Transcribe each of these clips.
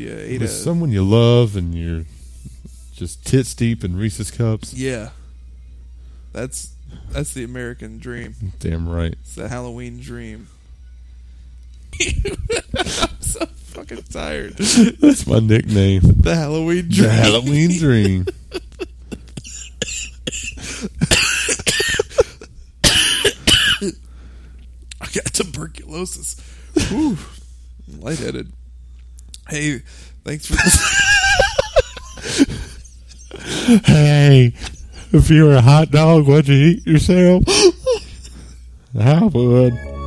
you ate with a someone you love and you're just tits deep in Reese's cups. yeah. That's that's the American dream. Damn right. It's the Halloween dream. I'm so fucking tired. That's my nickname. The Halloween dream. The Halloween dream. I got tuberculosis. Whew. Lightheaded. Hey, thanks for this. Hey, if you were a hot dog, would you eat yourself? I would.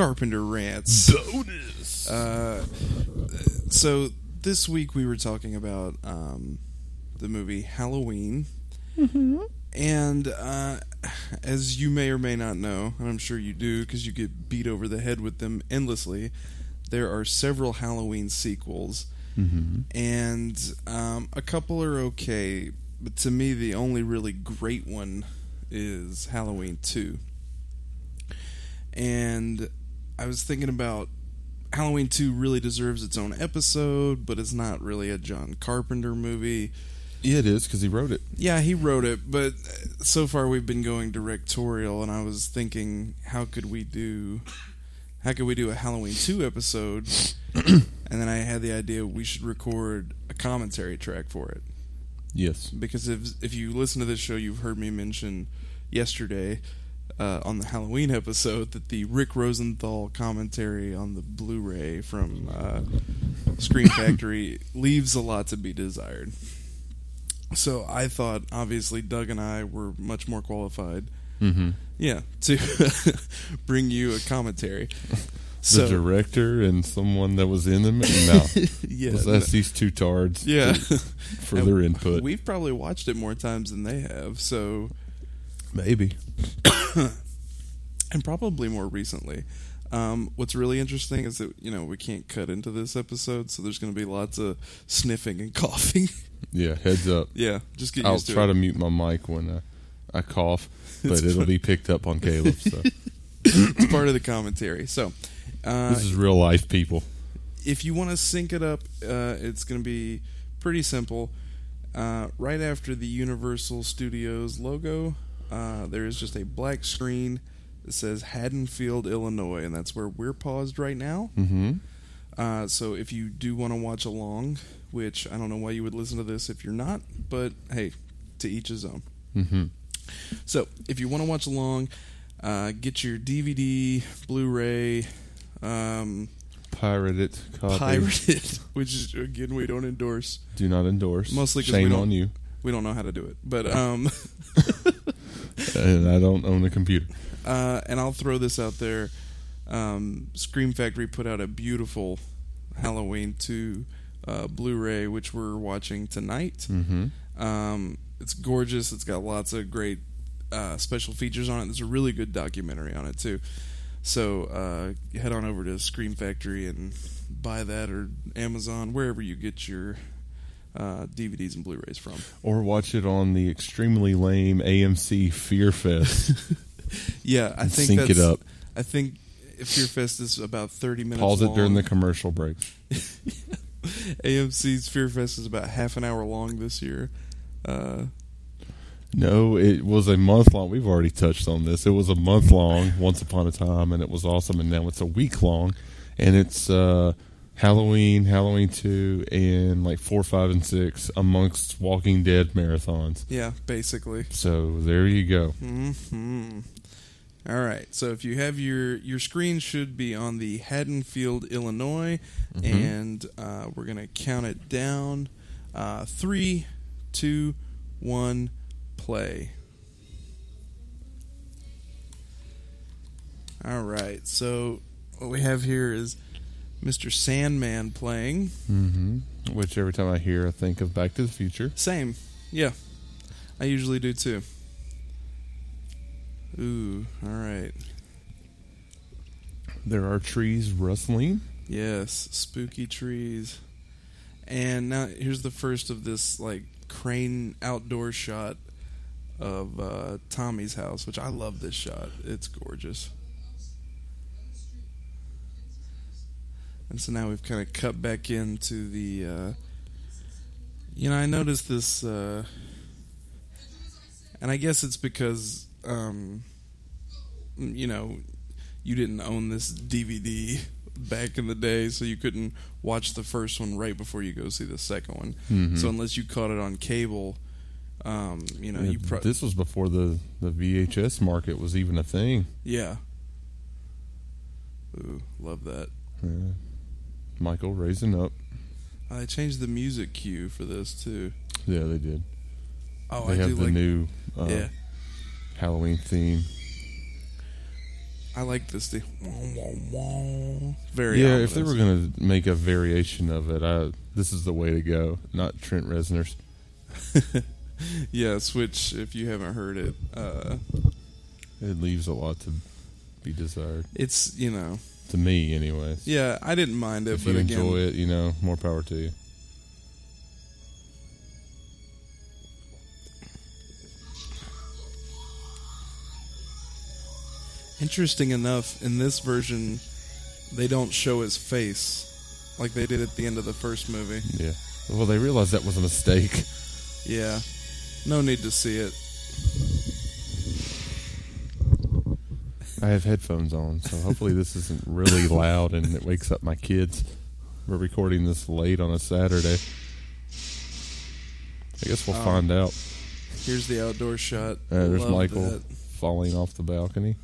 Carpenter Rants. Bonus. Uh, so, this week we were talking about um, the movie Halloween. And uh, as you may or may not know, and I'm sure you do because you get beat over the head with them endlessly, there are several Halloween sequels. Mm-hmm. and um, a couple are okay. But to me, the only really great one is Halloween Two. And I was thinking about Halloween Two really deserves its own episode, but it's not really a John Carpenter movie. Yeah, it is because he wrote it. Yeah, he wrote it, but uh, so far we've been going directorial, and I was thinking, how could we do, how could we do a Halloween two episode? and then I had the idea we should record a commentary track for it Yes. because if if you listen to this show, you've heard me mention yesterday uh, on the Halloween episode that the Rick Rosenthal commentary on the Blu-ray from uh, Scream Factory leaves a lot to be desired. So I thought, obviously, Doug and I were much more qualified, Mm-hmm. yeah, to bring you a commentary. The So director and someone that was in the movie. No, yeah, Let's ask these two tards. yeah. for, for their input. We've probably watched it more times than they have, so Maybe. and probably more recently. Um, what's really interesting is that you know we can't cut into this episode, so there's going to be lots of sniffing and coughing. Yeah. Heads up. yeah, just get I'll used to try it. to mute my mic when uh, I cough, but It's it'll be picked up on Caleb. So it's part of the commentary. So, uh, this is real life, people. if you want to sync it up, uh, it's going to be pretty simple. Uh, right after the Universal Studios logo, uh, there is just a black screen that says Haddonfield, Illinois, and that's where we're paused right now. Mm-hmm. Uh, so if you do want to watch along, which I don't know why you would listen to this if you're not, but hey, to each his own. Mm-hmm. So if you want to watch along, uh, get your DVD, Blu-ray, um, Pirated copy. pirated, which is again we don't endorse. Do not endorse. Mostly 'cause we Shame don't- on you. We don't know how to do it, but um, And I don't own a computer. uh, and I'll throw this out there. Um, Scream Factory put out a beautiful Halloween 2 uh, Blu-ray, which we're watching tonight. Mm-hmm. Um, it's gorgeous. It's got lots of great uh, special features on it. There's a really good documentary on it too. So uh, head on over to Scream Factory and buy that, or Amazon, wherever you get your uh, DVDs and Blu-rays from. Or watch it on the extremely lame AMC Fear Fest. Yeah, I think sync it up. I think Fear Fest is about 30 minutes. Pause it during the commercial break. AMC's Fear Fest is about half an hour long this year. Uh, No, it was a month long. We've already touched on this. It was a month long once upon a time, and it was awesome. And now it's a week long, and it's uh, Halloween, Halloween two, and like four, five, and six amongst Walking Dead marathons. yeah, basically. So there you go. hmm All right. So if you have your your screen should be on the Haddonfield, Illinois, Mhm. and uh, we're gonna count it down. Uh, three, two, one, play. All right. So what we have here is Mr. Sandman playing. hmm Which every time I hear, I think of Back to the Future. Same. Yeah. I usually do too. Ooh, all right. There are trees rustling. Yes, spooky trees. And now here's the first of this like crane outdoor shot of uh, Tommy's house, which I love this shot. It's gorgeous. And so now we've kind of cut back into the. Uh, you know, I noticed this, uh, and I guess it's because, um, you know, you didn't own this DVD back in the day, so you couldn't watch the first one right before you go see the second one. Mhm. So unless you caught it on cable, um, you know, Yeah, you pro- this was before the, the VHS market was even a thing. yeah. Ooh, love that. Yeah. Michael raising up. I changed the music cue for this too. Yeah, they did. Oh, they I have do the like. new uh, yeah, Halloween theme. I like this. The very yeah, if they were going to make a variation of it, I, this is the way to go. Not Trent Reznor's. yes, which if you haven't heard it, uh, It leaves a lot to be desired. it's you know, To me, anyways. yeah, I didn't mind it, if but you again, enjoy it, you know, more power to you. interesting enough, in this version, they don't show his face like they did at the end of the first movie. Yeah. Well, they realized that was a mistake. Yeah, no need to see it. I have headphones on, so hopefully this isn't really loud and it wakes up my kids. We're recording this late on a Saturday. I guess we'll Oh. find out. Here's the outdoor shot. Uh, there's Love Michael that. falling off the balcony.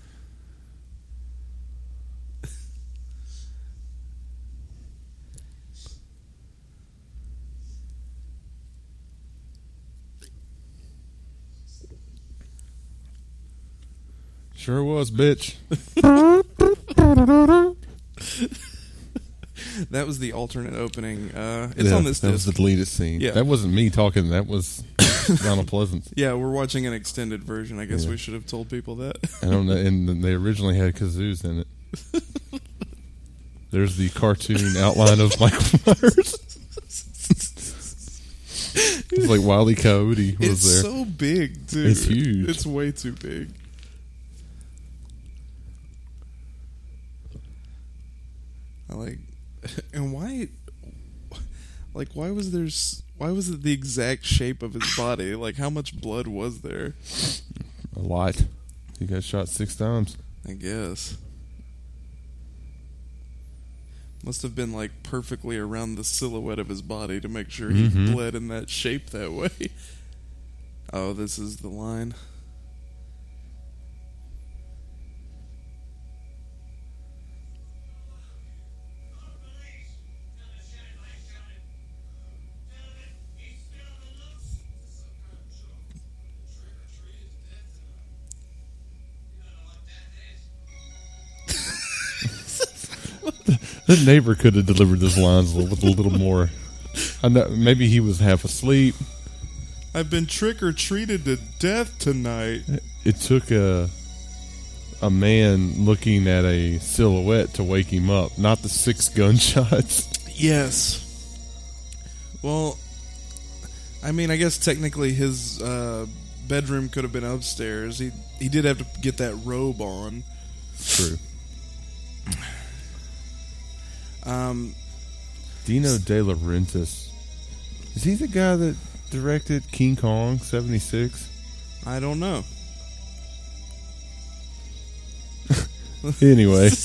Sure was, bitch. That was the alternate opening. Uh, it's Yeah, on this That was the deleted scene. Yeah. That wasn't me talking. That was Donald Pleasence. yeah, we're watching an extended version. I guess Yeah. we should have told people that. I don't know. And they originally had kazoos in it. There's the cartoon outline of Michael Myers. it's like Wiley Coyote was it's there. so big, dude. It's huge. It's way too big. Like, and why, like, why was there? Why was it the exact shape of his body? Like, how much blood was there? A lot. He got shot six times. I guess. Must have been like perfectly around the silhouette of his body to make sure he Mhm. bled in that shape that way. Oh, this is the line. The neighbor could have delivered those lines with a little more. I know, maybe he was half asleep. I've been trick or treated to death tonight. It took a a man looking at a silhouette to wake him up, not the six gunshots. Yes. Well, I mean, I guess technically his uh, bedroom could have been upstairs. He he did have to get that robe on. True. Um, Dino De Laurentiis. Is he the guy that directed King Kong 76? I don't know. Anyway,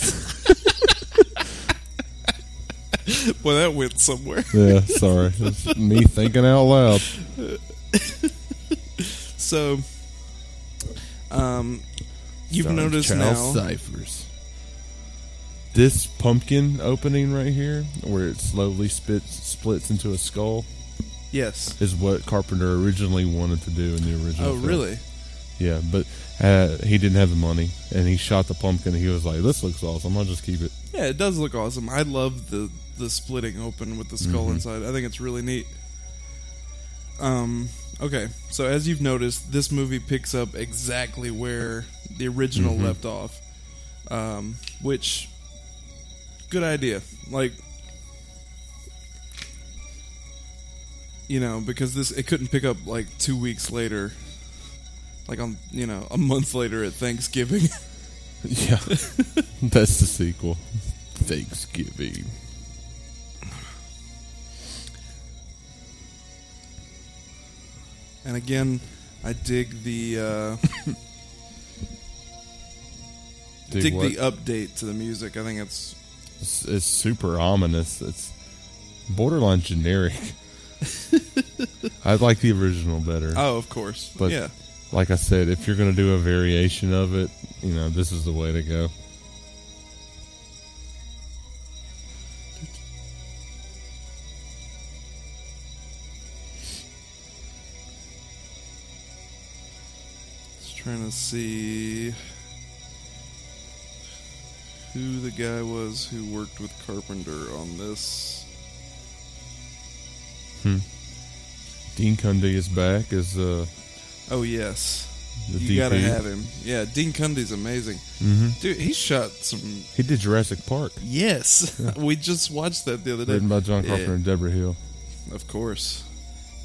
Well, that went somewhere. yeah, sorry. It's me thinking out loud. So, um, You've Starring noticed Charles now. Cyphers. This pumpkin opening right here, where it slowly spits, splits into a skull, Yes. is what Carpenter originally wanted to do in the original. Oh, film. really? Yeah, but uh, he didn't have the money, and he shot the pumpkin. And he was like, "This looks awesome. I'll just keep it." Yeah, it does look awesome. I love the the splitting open with the skull Mhm. inside. I think it's really neat. Um. Okay, so as you've noticed, this movie picks up exactly where the original Mhm. left off. Um, which, good idea. Like, you know, because this it couldn't pick up like two weeks later, like on you know a month later at Thanksgiving. Yeah, that's the sequel. Thanksgiving. And again, I dig the uh, Dig dig the update to the music. I think it's It's, it's super ominous. It's borderline generic. I like the original better. oh, of course, But- yeah, like I said, if you're going to do a variation of it, you know, this is the way to go. just trying to see who the guy was who worked with Carpenter on this. Hmm. Dean Cundy is back as uh, Oh yes, you DP. gotta have him. Yeah, Dean Cundy's amazing, Mm-hmm. dude. He shot some. He did Jurassic Park, Yes, we just watched that the other day. written by John Carpenter Yeah. and Debra Hill. Of course,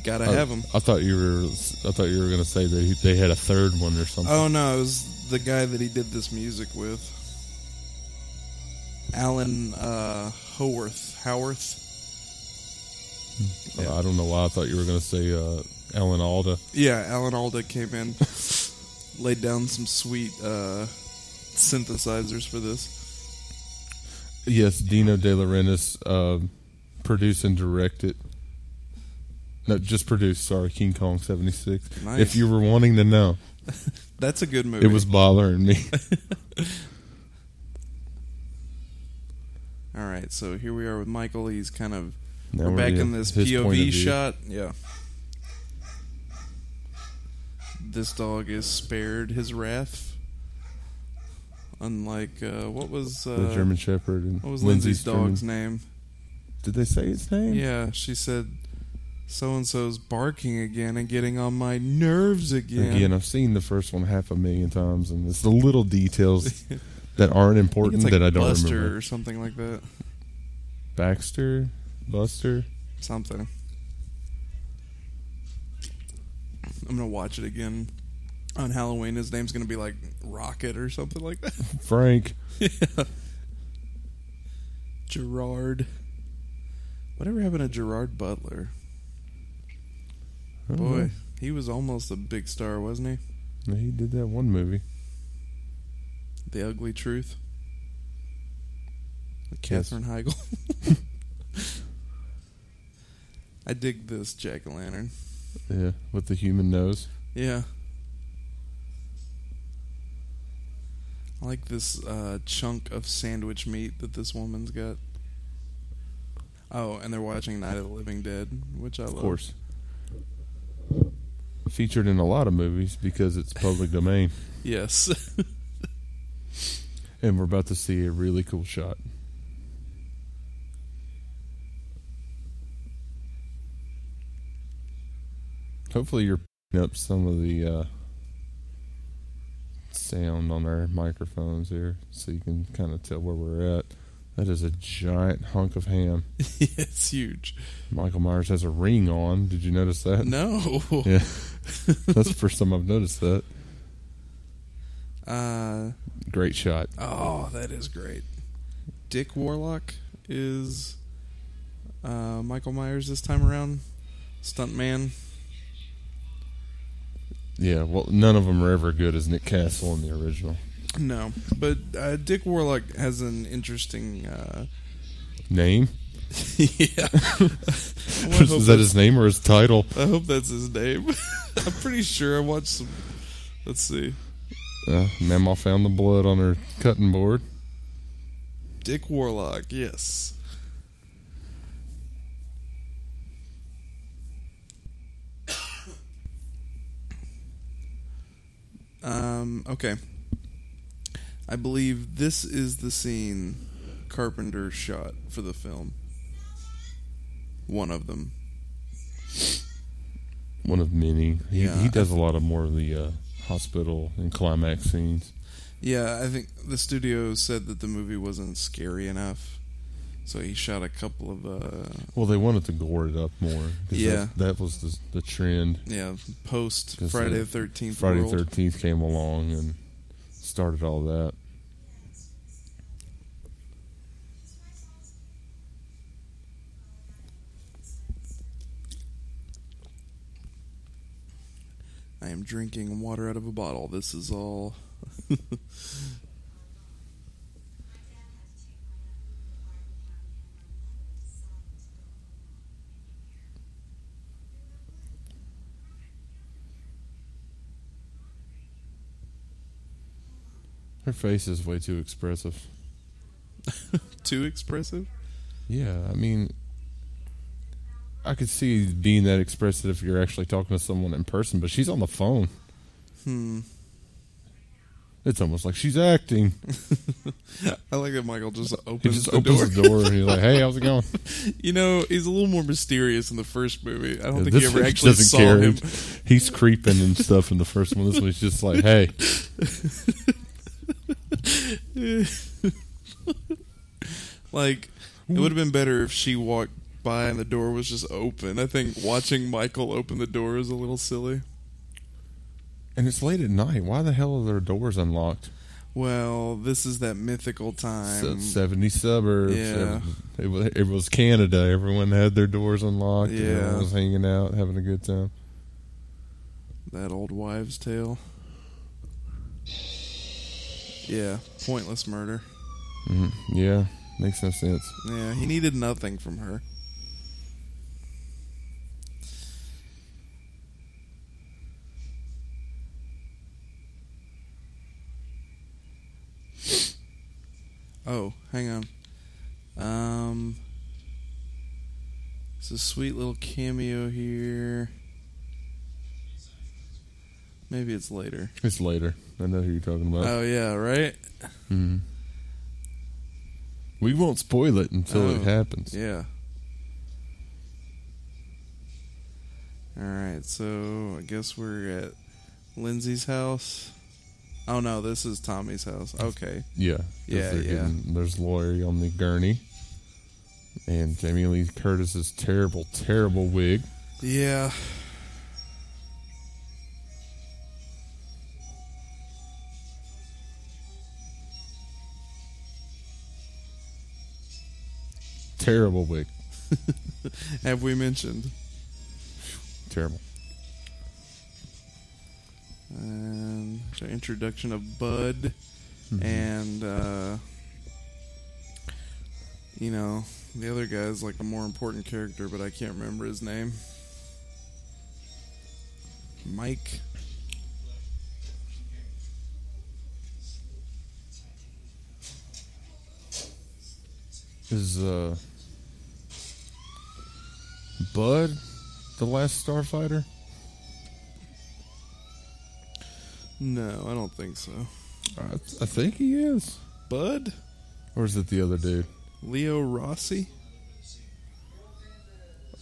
gotta I- have him. I thought you were. I thought you were to say that he, they had a third one or something. Oh no, it was the guy that he did this music with. Alan uh, Howarth. Howarth. yeah. I don't know why I thought you were going to say uh, Ellen Alda. Yeah, Alan Alda came in, laid down some sweet uh, synthesizers for this. Yes, Dino De Laurentiis uh, produced and directed. No, just produced. Sorry, King Kong '76. Nice. If you were wanting to know, That's a good movie. it was bothering me. All right, so here we are with Michael. He's kind of Now we're back in this his point of POV shot. Yeah. This dog is spared his wrath. Unlike uh, what was uh, the German Shepherd and what was Lindsey's Lindsey's dog's name? Did they say its name? Yeah, she said so and so's barking again and getting on my nerves again. Again, I've seen the first one half a million times, and it's the little details that aren't important like that I don't Buster remember. or something like that. Baxter, Buster. Something. I'm gonna watch it again on Halloween. His name's gonna be like Rocket or something like that. Frank. yeah. Gerard. Whatever happened to Gerard Butler? Boy, know. he was almost a big star, wasn't he? Yeah, he did that one movie. The Ugly Truth. Yes. Katherine Heigl. I dig this jack o' lantern. Yeah, with the human nose. Yeah. I like this uh, chunk of sandwich meat that this woman's got. Oh, and they're watching Night of the Living Dead, which I love. Of course. Featured in a lot of movies because it's public domain. Yes. And we're about to see a really cool shot. Hopefully, you're picking up some of the uh, sound on our microphones here so you can kind of tell where we're at. That is a giant hunk of ham. it's huge. Michael Myers has a ring on. Did you notice that? No. Yeah. That's the first time I've noticed that. Uh, Great shot. oh, that is great. Dick Warlock is uh, Michael Myers this time around. Stuntman. Yeah, well, none of them are ever good as Nick Castle in the original. No, but uh, Dick Warlock has an interesting. Uh, Name? yeah. Is that his name or his title? I hope that's his name. I'm pretty sure I watched some. Let's see. Uh, Mama found the blood on her cutting board. Dick Warlock, yes. um, okay. I believe this is the scene Carpenter shot for the film. One of them. One of many. He, Yeah, he does a lot of more of the uh, hospital and climax scenes. Yeah, I think the studio said that the movie wasn't scary enough. So he shot a couple of uh Well, they wanted to gore it up more. Yeah. that, that was the, the trend. yeah, post Friday the thirteenth Friday the Thirteenth came along and started all that. I am drinking water out of a bottle. This is all. Her face is way too expressive. Too expressive? Yeah, I mean, I could see being that expressive if you're actually talking to someone in person, but she's on the phone. Hmm. It's almost like she's acting. I like that Michael just He opens just the opens door. the door and he's like, "Hey, how's it going?" You know, he's a little more mysterious in the first movie. I don't Yeah, think you ever actually doesn't saw care. him. He's creeping and stuff in the first one. This one's just like, "Hey, like, it would have been better if she walked by and the door was just open. I think watching Michael open the door is a little silly. and it's late at night. Why the hell are their doors unlocked?" Well, this is that mythical time. So, Seventy suburbs. Yeah. It was, it was Canada. Everyone had their doors unlocked. Yeah. everyone was hanging out, having a good time. That old wives' tale. Yeah, pointless murder. Mhm. Yeah, makes no sense. Yeah, he needed nothing from her. Oh, hang on. Um, it's a sweet little cameo here. Maybe it's later. It's later. I know who you're talking about. Oh yeah, right. Mhm. We won't spoil it until Oh, it happens. Yeah. All right, so I guess we're at Lindsey's house. Oh no, this is Tommy's house. Okay. Yeah. 'cause Yeah, they're yeah. getting- there's Laurie on the gurney. And Jamie Lee Curtis's terrible, terrible wig. Yeah. Terrible wig. Have we mentioned? Terrible. And the introduction of Bud Mhm. and uh you know, the other guy's like a more important character, but I can't remember his name. Mike. Is uh Bud the last starfighter? No, I don't think so. I, I think he is. Bud? Or is it the other dude? Leo Rossi?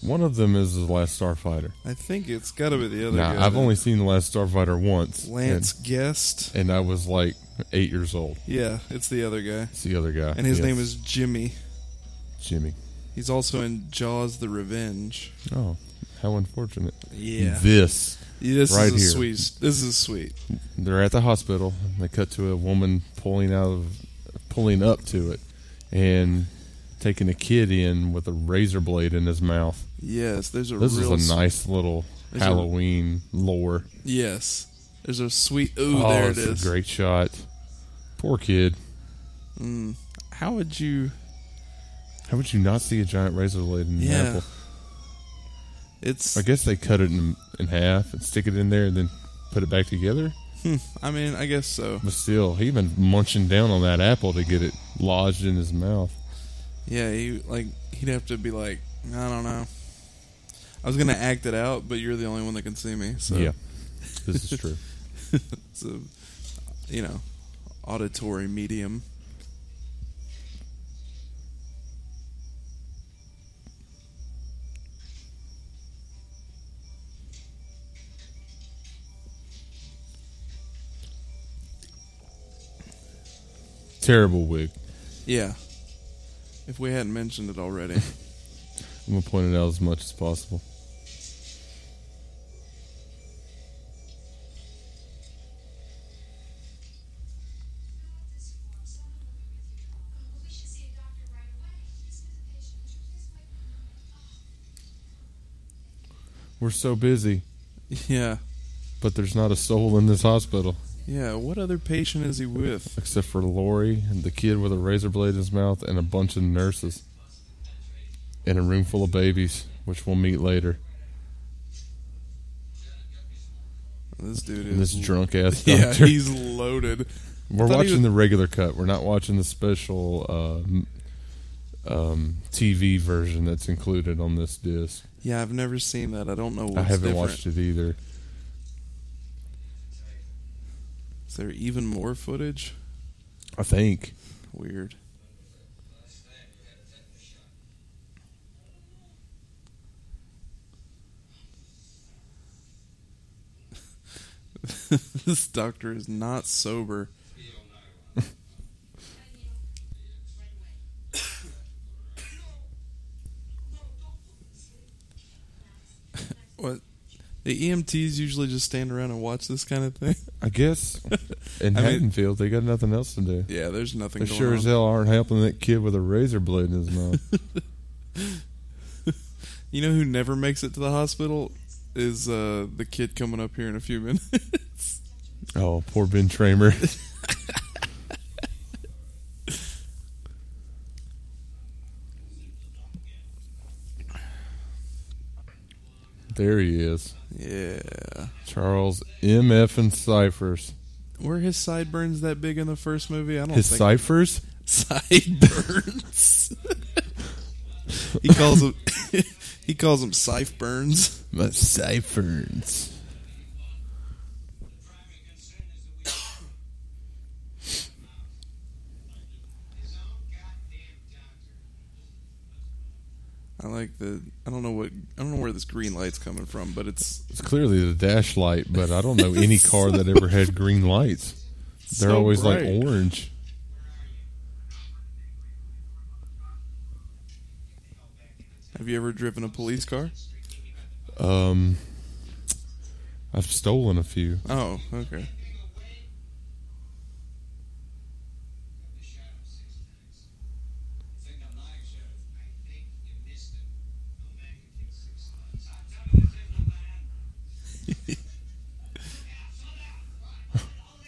One of them is the last starfighter. I think it's got to be the other Now, guy. I've only seen the last starfighter once. Lance Guest. And, and I was like eight years old. Yeah, it's the other guy. It's the other guy. And his Yes. name is Jimmy. Jimmy. He's also in Jaws the Revenge. Oh, how unfortunate. Yeah. This. Yeah, this Right is a here. sweet. This is sweet. They're at the hospital. They cut to a woman pulling out of, pulling up to it, and taking a kid in with a razor blade in his mouth. Yes, there's a This real is s- a nice little There's a- Halloween lore. Yes, there's a sweet. Ooh, oh, there it's a great shot. Poor kid. Mm. How would you? How would you not see a giant razor blade in an Yeah. apple? It's I guess they cut it in, in half and stick it in there and then put it back together. Hmm, I mean, I guess so. But still, he been munching down on that apple to get it lodged in his mouth. Yeah, he like he'd have to be like, I don't know. I was gonna act it out, but you're the only one that can see me. So Yeah, this is true. it's a you know auditory medium. Terrible wig. Yeah. If we hadn't mentioned it already. I'm gonna point it out as much as possible. We should see a doctor right away. This is a patient who's this way. We're so busy, yeah. but there's not a soul in this hospital Yeah. What other patient is he with? except for Laurie and the kid with a razor blade in his mouth and a bunch of nurses in a room full of babies, which we'll meet later. This dude And is this drunk ass doctor. Yeah, he's loaded. We're watching was- the regular cut. We're not watching the special uh, um, TV version that's included on this disc. Yeah, I've never seen that. I don't know what's I haven't different. watched it either. Is there even more footage? I think. Weird. this doctor is not sober. what? The EMTs usually just stand around and watch this kind of thing. I guess in I mean- Haddonfield they got nothing else to do. Yeah, there's nothing They going sure on. as hell aren't helping that kid with a razor blade in his mouth. You know who never makes it to the hospital is uh, the kid coming up here in a few minutes. oh, poor Ben Tramer. there he is. Yeah. Charles M. F. and Cyphers. Were his sideburns that big in the first movie? I don't His think ciphers? sideburns. he calls them he calls them scythe burns. My ciphers. I like the I don't know what I don't know where this green light's coming from, but it's It's clearly the dash light, but I don't know any car that ever had green lights. They're so always like orange. Have you ever driven a police car? Um, I've stolen a few. Oh, okay.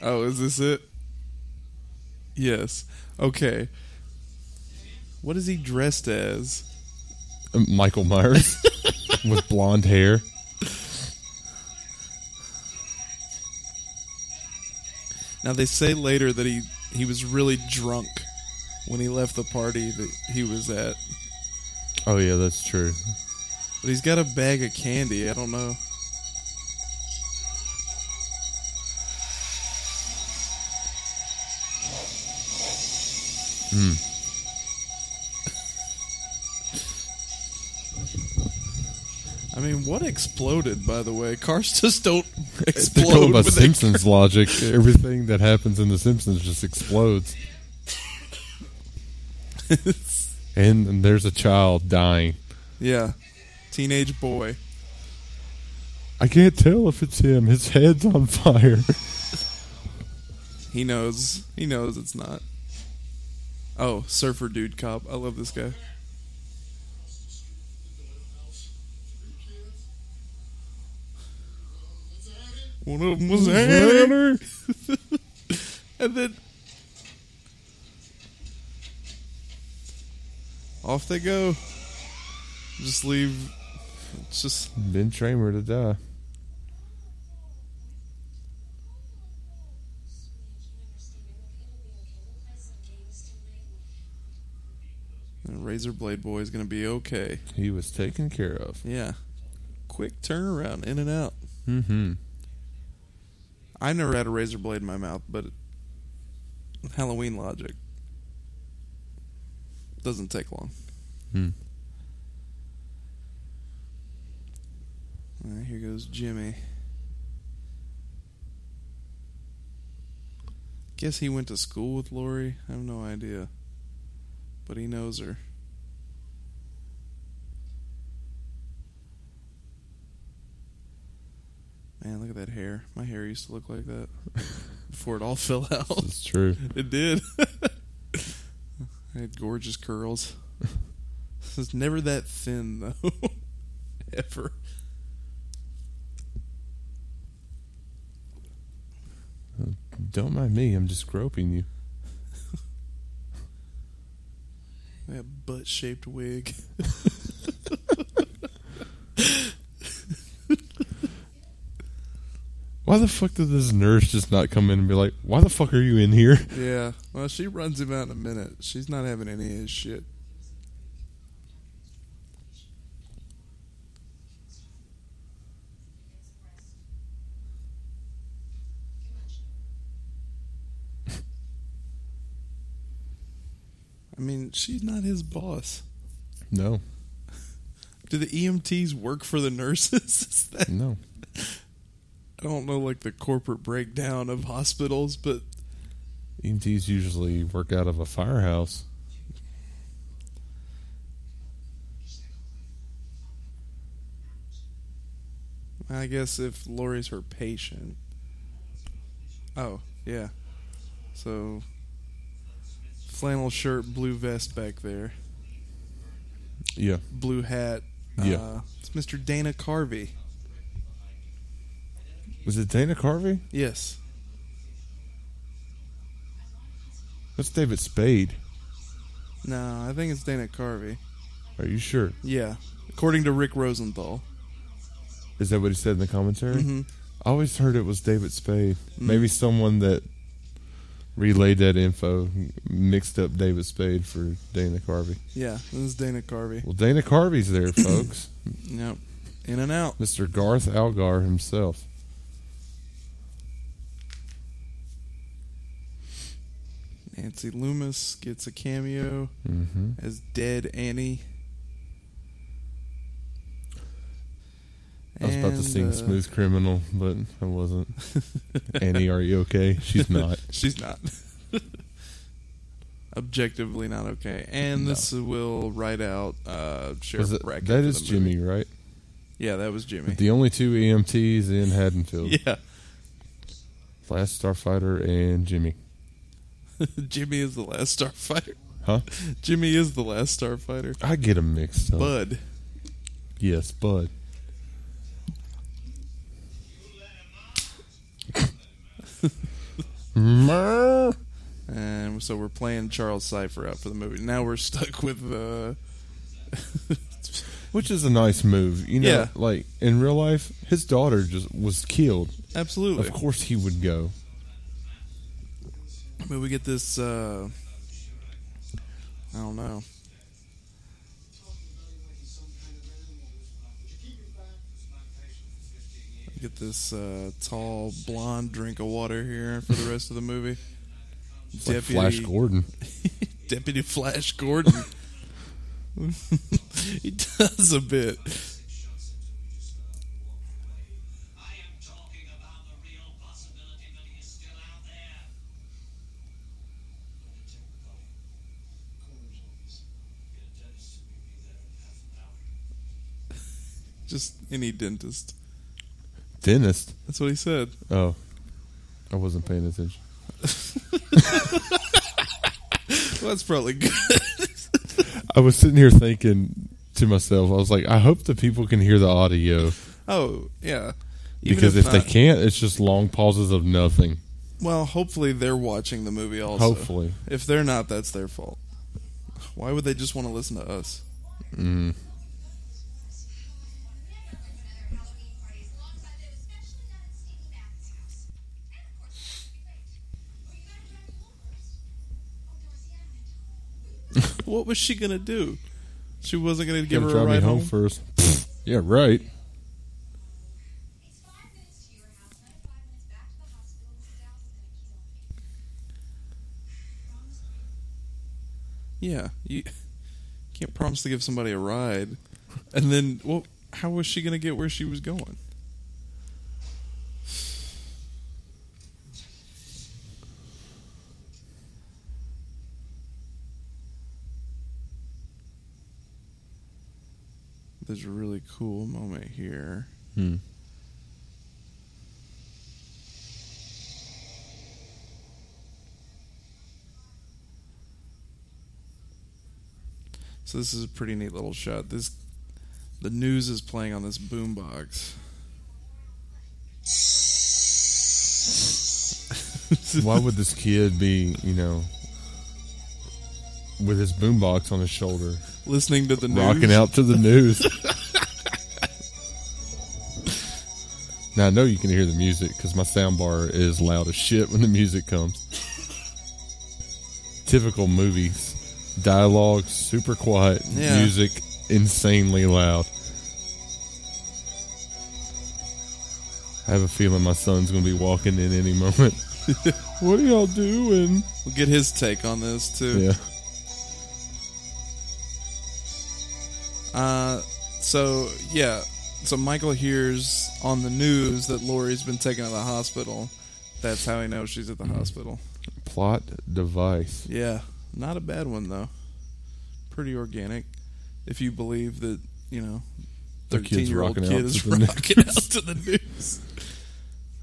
Oh, is this it? Yes. Okay. What is he dressed as? Uh, Michael Myers with blonde hair. Now they say later that he he was really drunk when he left the party that he was at. Oh yeah, that's true. But he's got a bag of candy. I don't know. I mean, what exploded? By the way, cars just don't explode. going by Simpsons logic. Everything that happens in The Simpsons just explodes. And, and there's a child dying. yeah, teenage boy. I can't tell if it's him. His head's on fire. He knows. He knows it's not. Oh, surfer dude cop. I love this guy. One of them was Anna. and then off they go. Just leave. It's just Ben Tramer to die. Razor Blade Boy is going to be okay. He was taken care of. Yeah. Quick turnaround, in and out. Mm-hmm. I never had a razor blade in my mouth, but Halloween logic doesn't take long. Hmm. All right, here goes Jimmy. Guess he went to school with Laurie. I have no idea, but he knows her. Man, look at that hair. My hair used to look like that before it all fell out. It's true. It did. I had gorgeous curls. It's never that thin though. Ever. Uh, don't mind me. I'm just groping you. That butt shaped wig. Why the fuck did this nurse just not come in and be like, "Why the fuck are you in here?" yeah. Well, she runs him out in a minute. She's not having any of his shit. I mean, she's not his boss. No, Do the EMTs work for the nurses? That no. I don't know like the corporate breakdown of hospitals, but EMTs usually work out of a firehouse. I guess if Laurie's her patient. Oh, yeah. So flannel shirt, blue vest back there, Yeah, blue hat. Yeah. Uh, it's Mr. Dana Carvey. Was it Dana Carvey? Yes. That's David Spade. No, I think it's Dana Carvey. Are you sure? Yeah. According to Rick Rosenthal. Is that what he said in the commentary? hmm I always heard it was David Spade. Mm. Maybe someone that relayed that info mixed up David Spade for Dana Carvey. Yeah, this is Dana Carvey. Well, Dana Carvey's there, folks. Yep. In and out. Mr. Garth Algar himself. Nancy Loomis gets a cameo hmm as Dead Annie. I was about to sing uh, Smooth Criminal, but I wasn't. Annie, are you okay? She's not. She's not. Objectively not okay. And No. this will write out uh, Sheriff it, Brackett. that is. Jimmy, right? Yeah, that was Jimmy. The only two EMTs in Haddonfield. yeah. Last Starfighter and Jimmy. Jimmy is the last starfighter. Huh? Jimmy is the last starfighter. I get them mixed up. Bud. yes, Bud. And so we're playing Charles Cypher out for the movie. Now we're stuck with uh Which is a nice move. You know, Yeah. like in real life, his daughter just was killed. Absolutely. Of course he would go. But we get this uh I don't know. Get this uh, tall blonde drink of water here for the rest of the movie. It's like Flash Gordon. Deputy Flash Gordon. he does a bit. Just any dentist. Dentist. That's what he said. Oh, I wasn't paying attention. Well, that's probably good. I was sitting here thinking to myself, I was like, I hope the people can hear the audio oh, yeah. Even because if, they not- can't, it's just long pauses of nothing. Well, hopefully they're watching the movie also. Hopefully. If they're not, that's their fault. Why would they just want to listen to us? Mm. What was she gonna do? She wasn't gonna give her a drive me ride home home. first. yeah, right. It's five minutes to your house, another five minutes back to the hospital, and Styles is gonna kill me. Promise me. Yeah, you can't promise to give somebody a ride, and then well, how was she gonna get where she was going? There's a really cool moment here. Hmm. So this is a pretty neat little shot. This the news is playing on this boombox. Why would this kid be, you know, with his boombox on his shoulder, listening to the news? rocking out to the news? now I know you can hear the music because my sound bar is loud as shit when the music comes. Typical movies, dialogue super quiet, Yeah. music insanely loud. I have a feeling my son's going to be walking in any moment. what are y'all doing? We'll get his take on this too. Yeah. Uh, so yeah, so Michael hears on the news that Laurie's been taken to the hospital. That's how he knows she's at the hospital. Plot device. Yeah, not a bad one though. Pretty organic, if you believe that you know, The kid's year old out kid to is the news. rocking out to the news.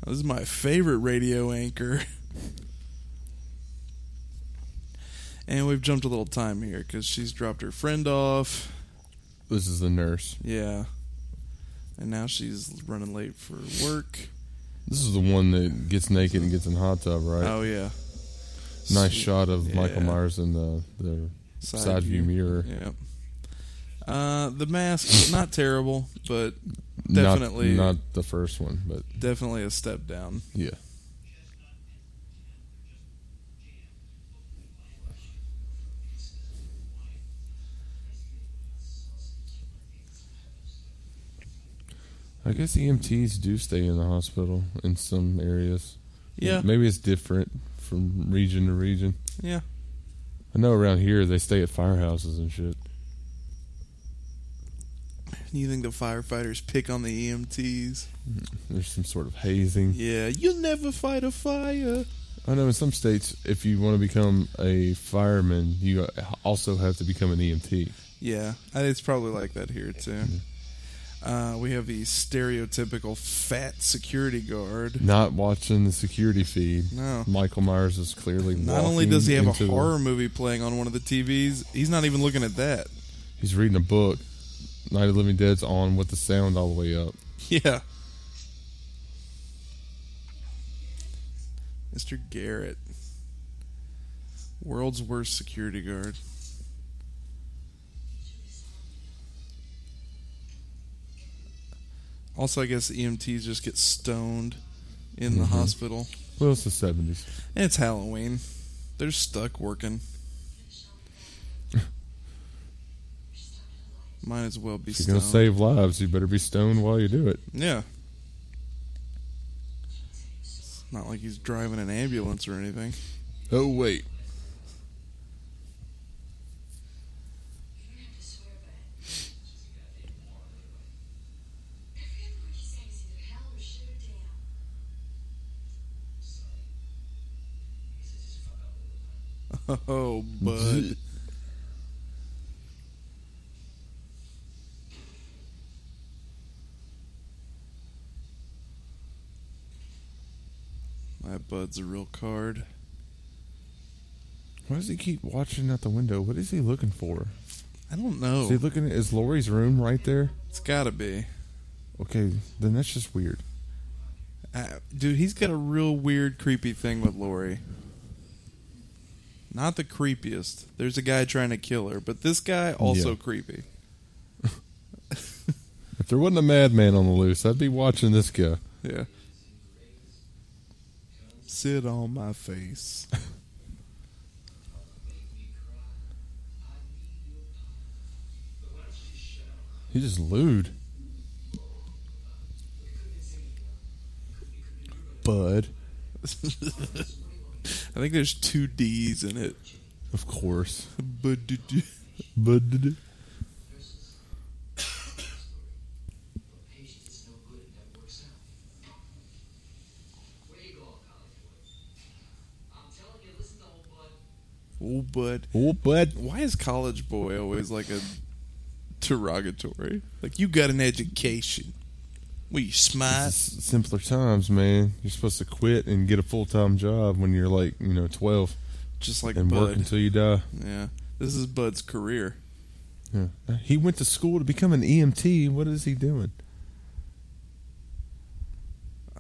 This is my favorite radio anchor. And we've jumped a little time here because she's dropped her friend off. This is the nurse. Yeah. And now she's running late for work. This is the one that gets naked and gets in the hot tub, right? Oh yeah. nice Sweet. shot of Michael Myers in the, the side, view, mirror. Yeah. Uh, the mask not terrible, but Not- Definitely- not, the first one, but definitely a step down. yeah. I guess EMTs do stay in the hospital in some areas. Yeah. Maybe it's different from region to region. Yeah. I know around here they stay at firehouses and shit. You think the firefighters pick on the EMTs? There's some sort of hazing. Yeah, you'll never fight a fire. I know in some states, if you want to become a fireman, you also have to become an EMT. Yeah, it's probably like that here too. Mm-hmm. Uh, we have the stereotypical fat security guard. Not watching the security feed. No. Michael Myers is clearly. Not only does he have a into the- horror movie playing on one of the TVs, he's not even looking at that. he's reading a book. Night of the Living Dead's on with the sound all the way up. Yeah. Mr. Garrett. World's worst security guard. Also, I guess EMTs just get stoned in the Mhm. hospital. Well, it's the seventies. And it's Halloween. They're stuck working. Might as well be If you're stoned. gonna save lives, you better be stoned while you do it. Yeah. It's not like he's driving an ambulance or anything. Oh wait, You don't have to swear by it. Every other word you say is either hell or shit or damn. Oh, bud. My bud's a real card. why does he keep watching out the window? What is he looking for? I don't know. Is he looking at is Laurie's room right there? It's gotta be. Okay, then that's just weird. Uh, dude, he's got a real weird, creepy thing with Lori. Not the creepiest. There's a guy trying to kill her, but this guy also yeah. creepy. if there wasn't a madman on the loose, I'd be watching this guy. Yeah. Sit on my face. He's just lewd. Bud. I think there's two D's in it. of course. But Bud. Patience is no good, it never works out. Where you going, college boy? I'm telling you, old bud. oh, bud. Oh, bud. Why is college boy always like a derogatory? Like you got an education. You smart. Simpler times, man. You're supposed to quit and get a full time job when you're like, you know, 12 Just like and work until you die. Yeah. This is Bud's career. Yeah. He went to school to become an EMT. What is he doing?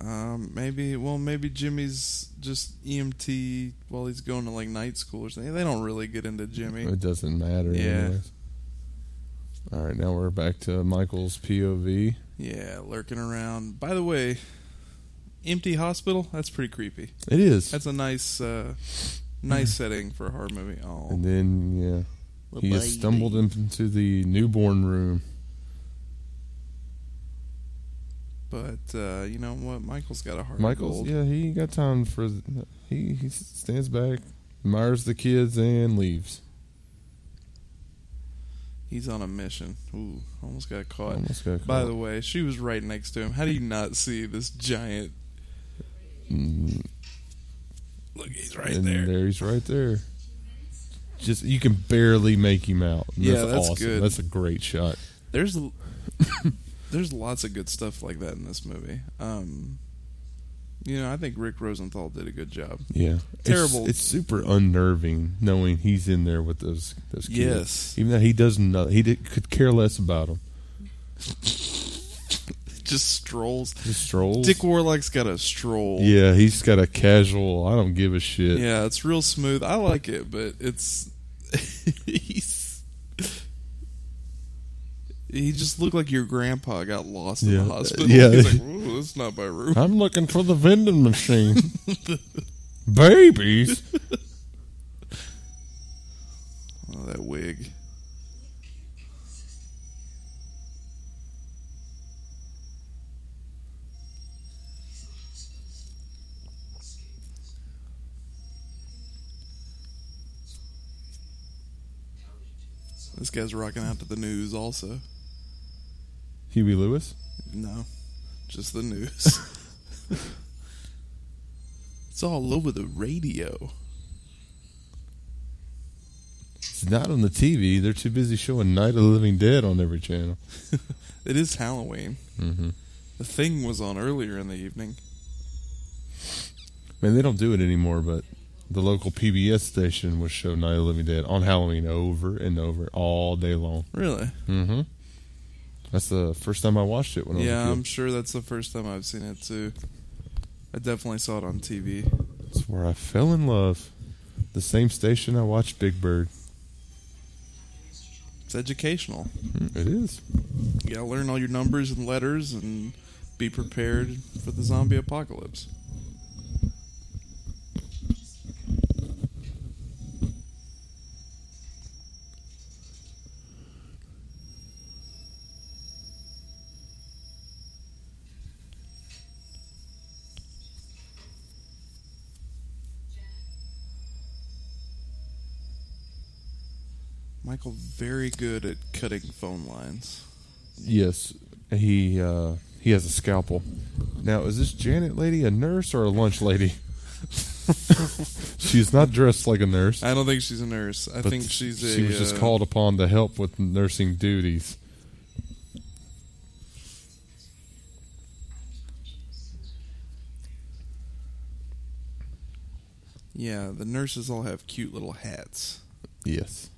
Um, maybe. Well, maybe Jimmy's just EMT while he's going to like night school or something. They don't really get into Jimmy. It doesn't matter. Yeah. anyways. All right, now we're back to Michael's POV. Yeah, lurking around. By the way, empty hospital. That's pretty creepy. It is. That's a nice, uh, nice setting for a horror movie. Oh, and then, yeah, he has baby. stumbled into the newborn room. But uh, you know what? Michael's got a heart. of Michael's, gold. yeah, he ain't got time for. He he stands back, admires the kids, and leaves. He's on a mission. Ooh, almost got caught. Almost got caught. By the way, she was right next to him. How do you not see this giant? Mm, Look, he's right and there. he's right there. Just you can barely make him out. And Yeah, that's awesome. good. That's a great shot. There's there's lots of good stuff like that in this movie. Um, you know, I think Rick Rosenthal did a good job. Yeah, Terrible. It's, it's super unnerving knowing he's in there with those those kids. Yes. even though he doesn't know, he did, could care less about them. Just strolls. Just strolls. Dick Warlock's got a stroll. yeah, he's got a casual. I don't give a shit. Yeah, it's real smooth. I like it, but it's he's he just looked like your grandpa got lost in Yeah. the hospital. Yeah. He's like, "Ooh, that's not my room. I'm looking for the vending machine. Babies. Oh, that wig. This guy's rocking out to the news also. Huey Lewis. No, just the news. it's all over the radio. It's not on the TV. They're too busy showing Night of the Living Dead on every channel. It is Halloween. Mm-hmm. The thing was on earlier in the evening. Man, they don't do it anymore, but the local PBS station would show Night of the Living Dead on Halloween over and over all day long. Really? Mm-hmm. That's the first time I watched it when I was Yeah, I'm sure that's the first time I've seen it too. I definitely saw it on TV. That's where I fell in love. The same station I watched Big Bird. It's educational. Mm, It is. You gotta learn all your numbers and letters and be prepared for the zombie apocalypse. Michael very good at cutting phone lines. Yes, he uh, he has a scalpel. Now, is this Janet lady a nurse or a lunch lady? she's not dressed like a nurse. I don't think she's a nurse. I think she's a. She was just uh, called upon to help with nursing duties. Yeah, the nurses all have cute little hats. Yes,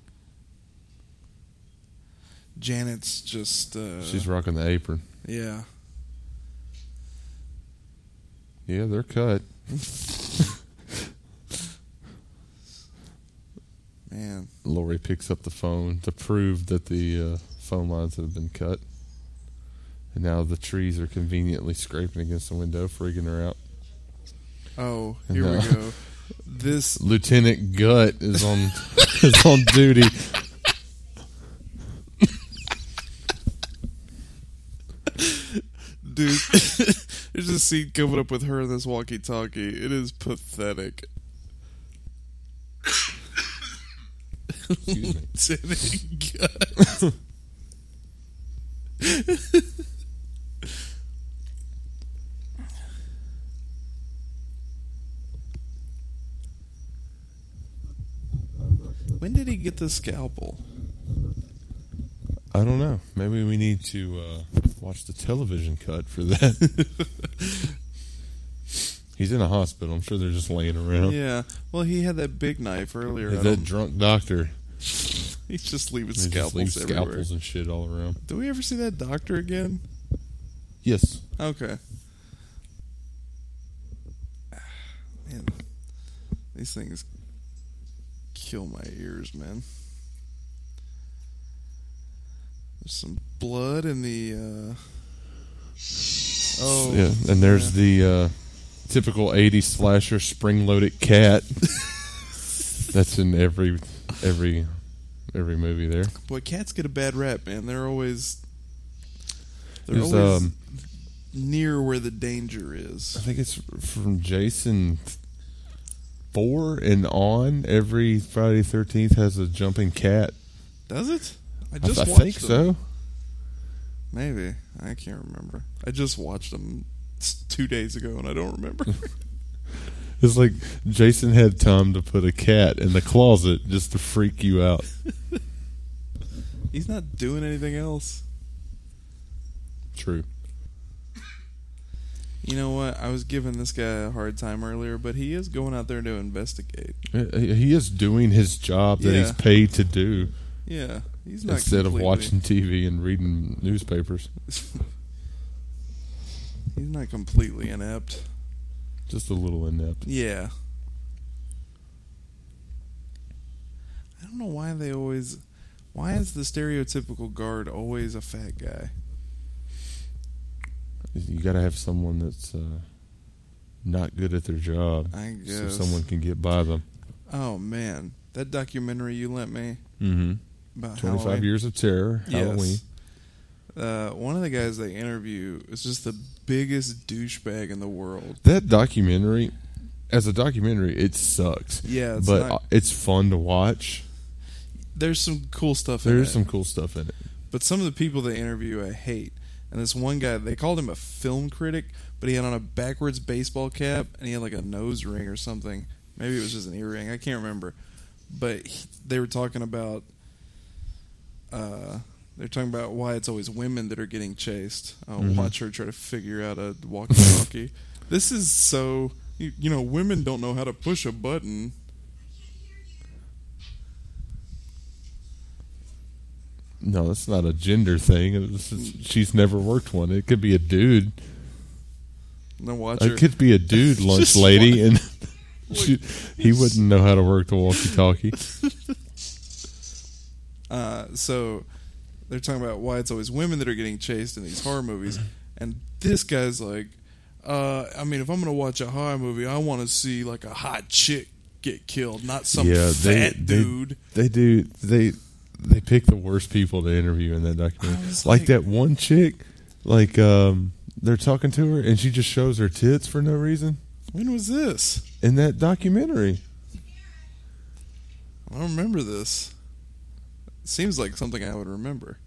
Janet's just. Uh, she's rocking the apron. Yeah. Yeah, they're cut. Man. Laurie picks up the phone to prove that the uh, phone lines have been cut. And now the trees are conveniently scraping against the window, freaking her out. Oh, here we go. This. Lieutenant Gut is on is on duty. Dude, there's a scene coming up with her in this walkie-talkie. It is pathetic. Excuse me. Lieutenant when did he get the scalpel? I don't know. Maybe we need to uh, watch the television cut for that. He's in a hospital. I'm sure they're just laying around. Yeah. Well, he had that big knife earlier. I that drunk doctor? He's just leaving just scalpels leave everywhere. scalpels and shit all around. Do we ever see that doctor again? Yes. Okay. Man, these things kill my ears, man. There's some blood in the. Uh... Oh, yeah, and there's the uh, typical '80s slasher spring-loaded cat. That's in every every every movie there. boy, cats get a bad rap, man. They're always. They're There's always um, near where the danger is. I think it's from Jason four and on. Every Friday Thirteenth has a jumping cat. Does it? I I, just I watched think them. so. Maybe I can't remember. I just watched them two days ago, and I don't remember. It's like Jason had time to put a cat in the closet just to freak you out. He's not doing anything else. True. You know what? I was giving this guy a hard time earlier, but he is going out there to investigate. He he is doing his job that he's paid to do Yeah, he's not instead of watching TV and reading newspapers. he's not completely inept. Just a little inept. Yeah. I don't know why they always. Why is the stereotypical guard always a fat guy? You got to have someone that's uh, not good at their job, so someone can get by them. Oh man, that documentary you lent me Mm-hmm. About Twenty-five Halloween. years of terror, Yes. Halloween. Uh, one of the guys they interview is just the biggest douchebag in the world. That documentary, as a documentary, it sucks. Yeah, it's but not- it's fun to watch. There's some cool stuff in There's some cool stuff in it. But some of the people they interview I hate. And this one guy, they called him a film critic, but he had on a backwards baseball cap and he had like a nose ring or something. Maybe it was just an earring. I can't remember. But he, they were talking about. Uh, they're talking about why it's always women that are getting chased. Oh, Mhm. watch her try to figure out a walkie-talkie. this is so. You, you know, women don't know how to push a button. No, that's not a gender thing. Just- she's never worked one. It could be a dude. No, watch her. It could be a dude lunch lady, wa- and she, he wouldn't know how to work the walkie-talkie. Uh, so they're talking about why it's always women that are getting chased in these horror movies, and this guy's like, uh, I mean, if I'm gonna watch a horror movie, I want to see like a hot chick get killed, not some Yeah, they- fat they- dude. They do. They they pick the worst people to interview in that documentary. Like, like- that one chick, like um, they're talking to her, and she just shows her tits for no reason when was this? in that documentary. I don't remember this. Seems like something I would remember.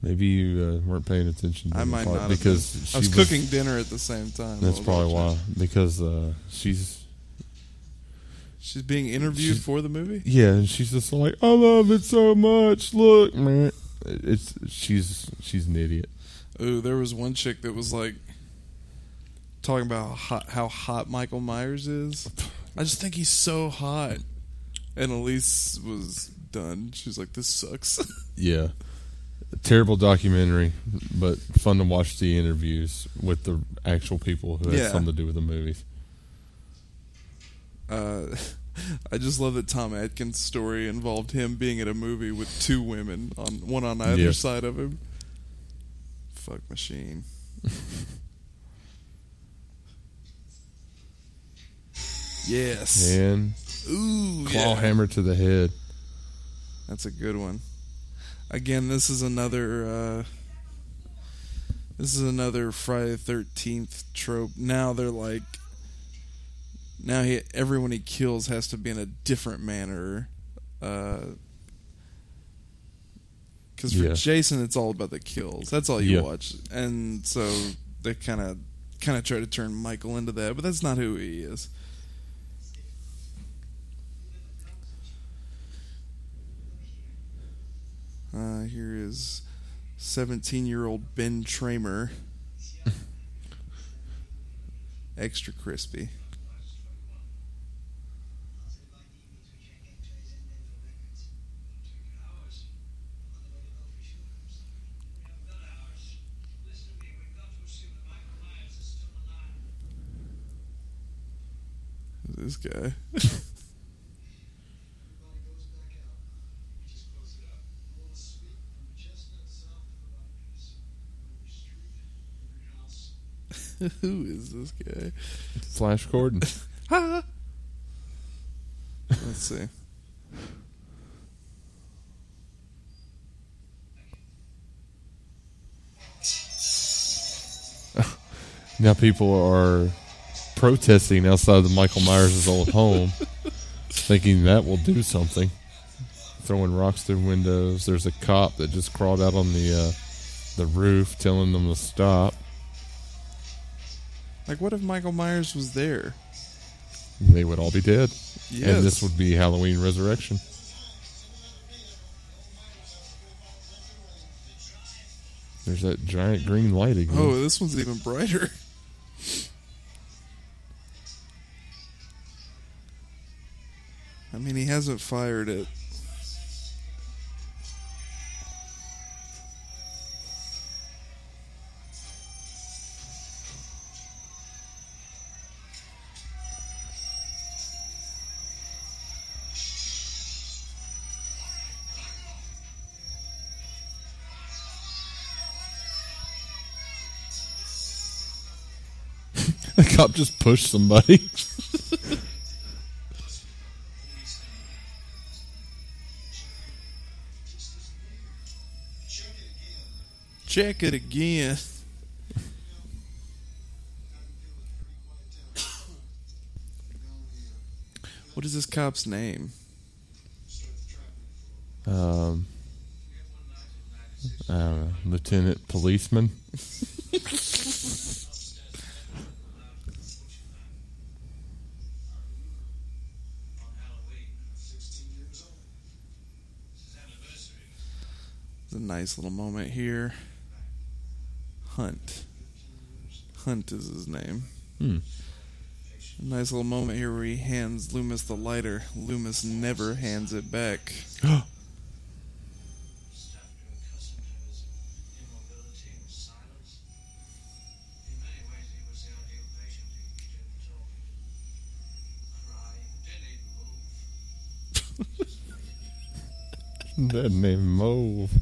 Maybe you uh, weren't paying attention. To I might not have because. I was cooking dinner at the same time. That's was probably why. Because uh, she's She's being interviewed She's- for the movie. yeah, and she's just like, I love it so much. Look, man, it's she's she's an idiot. Ooh, there was one chick that was like talking about how hot, how hot Michael Myers is. I just think he's so hot. And Elise was done. She's like, "This sucks." Yeah, terrible documentary, but fun to watch the interviews with the actual people who had Yeah. something to do with the movies. uh, I just love that Tom Atkins' story involved him being at a movie with two women on one on either Yeah. side of him. Fuck machine. yes. And Ooh, claw yeah. hammer to the head. That's a good one. Again, this is another. Uh, This is another Friday Thirteenth trope. Now they're like, now he everyone he kills has to be in a different manner. Because for Yeah. Jason, it's all about the kills. That's all you Yeah. watch, and so they kind of kind of try to turn Michael into that, but that's not who he is. Uh, here is 17 year old Ben Tramer. Extra crispy. This guy? Who is this guy? Flash Gordon. Let's see. now people are protesting outside of Michael Myers' old home, thinking that will do something. Throwing rocks through windows. There's a cop that just crawled out on the uh, the roof, telling them to stop. Like, what if Michael Myers was there? They would all be dead, Yes. and this would be Halloween Resurrection. There's that giant green light again. Oh, this one's even brighter. I mean, he hasn't fired it. Cop just pushed somebody. Check it again. What is this cop's name? Um, I don't know, lieutenant policeman. nice little moment here. Hunt. Hunt is his name. Hmm. A nice little moment here where he hands Loomis the lighter. Loomis never hands it back. that name Mauve.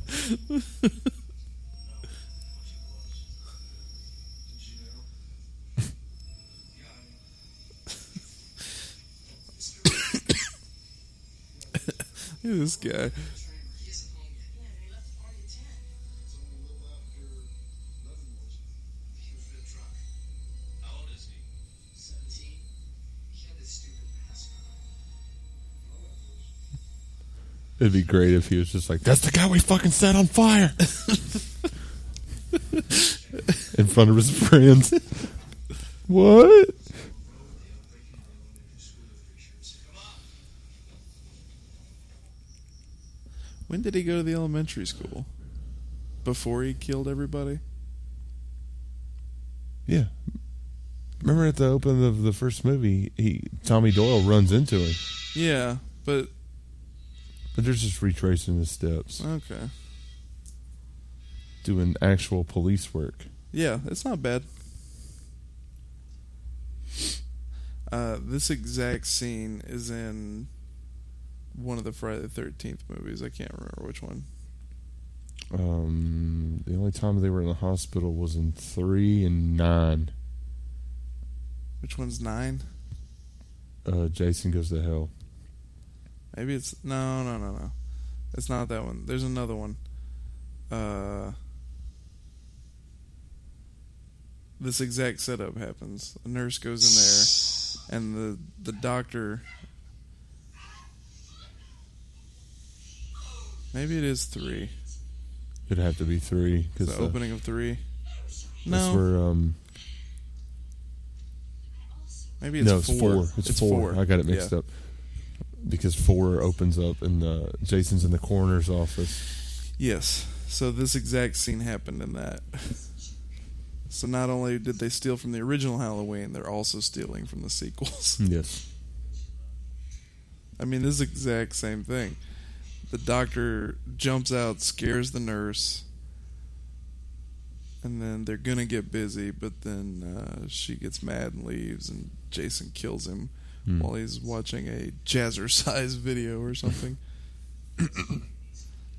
This guy. It'd be great if he was just like, "That's the guy we fucking set on fire," in front of his friends. what? When did he go to the elementary school? Before he killed everybody? Yeah. Remember at the opening of the first movie, he Tommy Doyle runs into him, Yeah, but but they're just retracing his steps, okay. doing actual police work. Yeah, it's not bad. Uh, this exact scene is in one of the Friday the Thirteenth movies. I can't remember which one. Um, the only time they were in the hospital was in three and nine. Which one's nine? Uh, Jason goes to hell. Maybe it's no, no, no, no. It's not that one. There's another one. Uh, this exact setup happens. A nurse goes in there, and the the doctor. Maybe it is three. It'd have to be three because The because opening of three. that's No, where um maybe it's no it's four. four. It's, four. I got it mixed Yeah. up because four opens up and uh, Jason's in the coroner's office. Yes. So this exact scene happened in that. So not only did they steal from the original Halloween, they're also stealing from the sequels. Yes. I mean, this exact same thing. The doctor jumps out, scares the nurse, and then they're gonna get busy, but then uh, she gets mad and leaves, and Jason kills him Hmm. while he's watching a jazzercise video or something.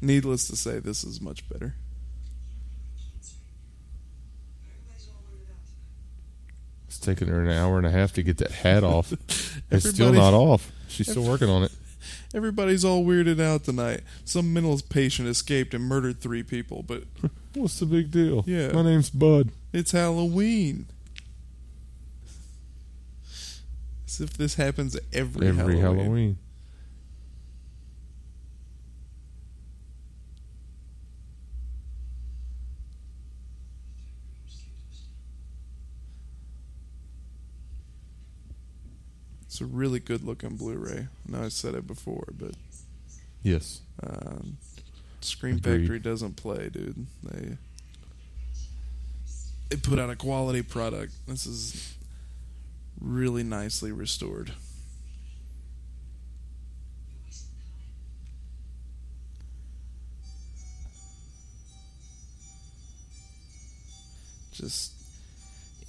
Needless to say, this is much better. Everybody's all weirded out tonight. It's taken her an hour and a half to get that hat off. it's still not off. She's still working on it. Everybody's all weirded out tonight. Some mental patient escaped and murdered three people, but What's the big deal? Yeah. My name's Bud. it's Halloween. As if this happens every, Every Halloween. Halloween. It's a really good looking Blu-ray. I know I said it before, but Yes. um, Scream Agreed. Factory doesn't play, dude. They they put out a quality product. This is really nicely restored. Just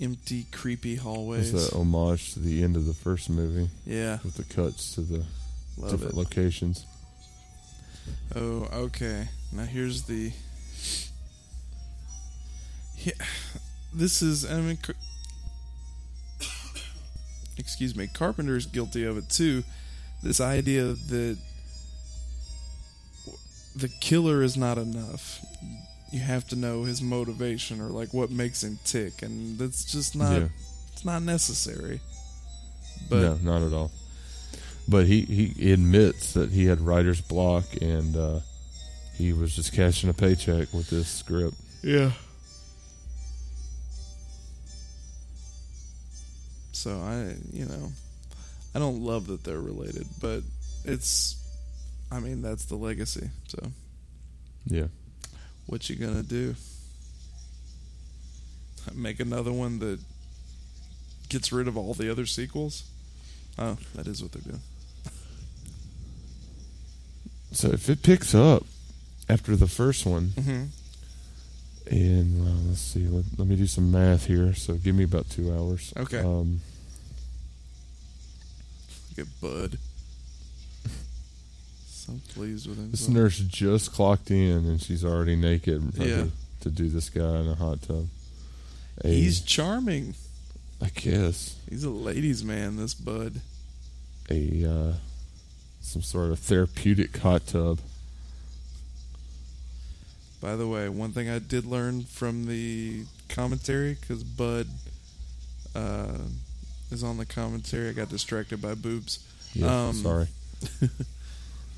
empty, creepy hallways. It's a homage to the end of the first movie yeah, with the cuts to the love different it. locations. Oh, okay. Now here's the. Yeah, this is. I mean, excuse me. Carpenter's guilty of it too. This idea that the killer is not enough. You have to know his motivation or like what makes him tick, and that's just not. yeah. It's not necessary. But no, not at all. But he, he admits that he had writer's block and uh, he was just cashing a paycheck with this script. Yeah. So I, you know, I don't love that they're related, but it's, I mean, that's the legacy. So Yeah. what you gonna do? Make another one that gets rid of all the other sequels? Oh, that is what they're doing. So if it picks up after the first one, Mm-hmm. and well, let's see, let, let me do some math here. So give me about two hours. Okay. Um, At Bud. So pleased with him. this nurse just clocked in and she's already naked Yeah. to do this guy in a hot tub. A- He's charming. I guess, He's a ladies' man. This Bud. a uh, some sort of therapeutic hot tub. By the way, one thing I did learn from the commentary, because Bud uh, is on the commentary, I got distracted by boobs. Yeah, Um, sorry.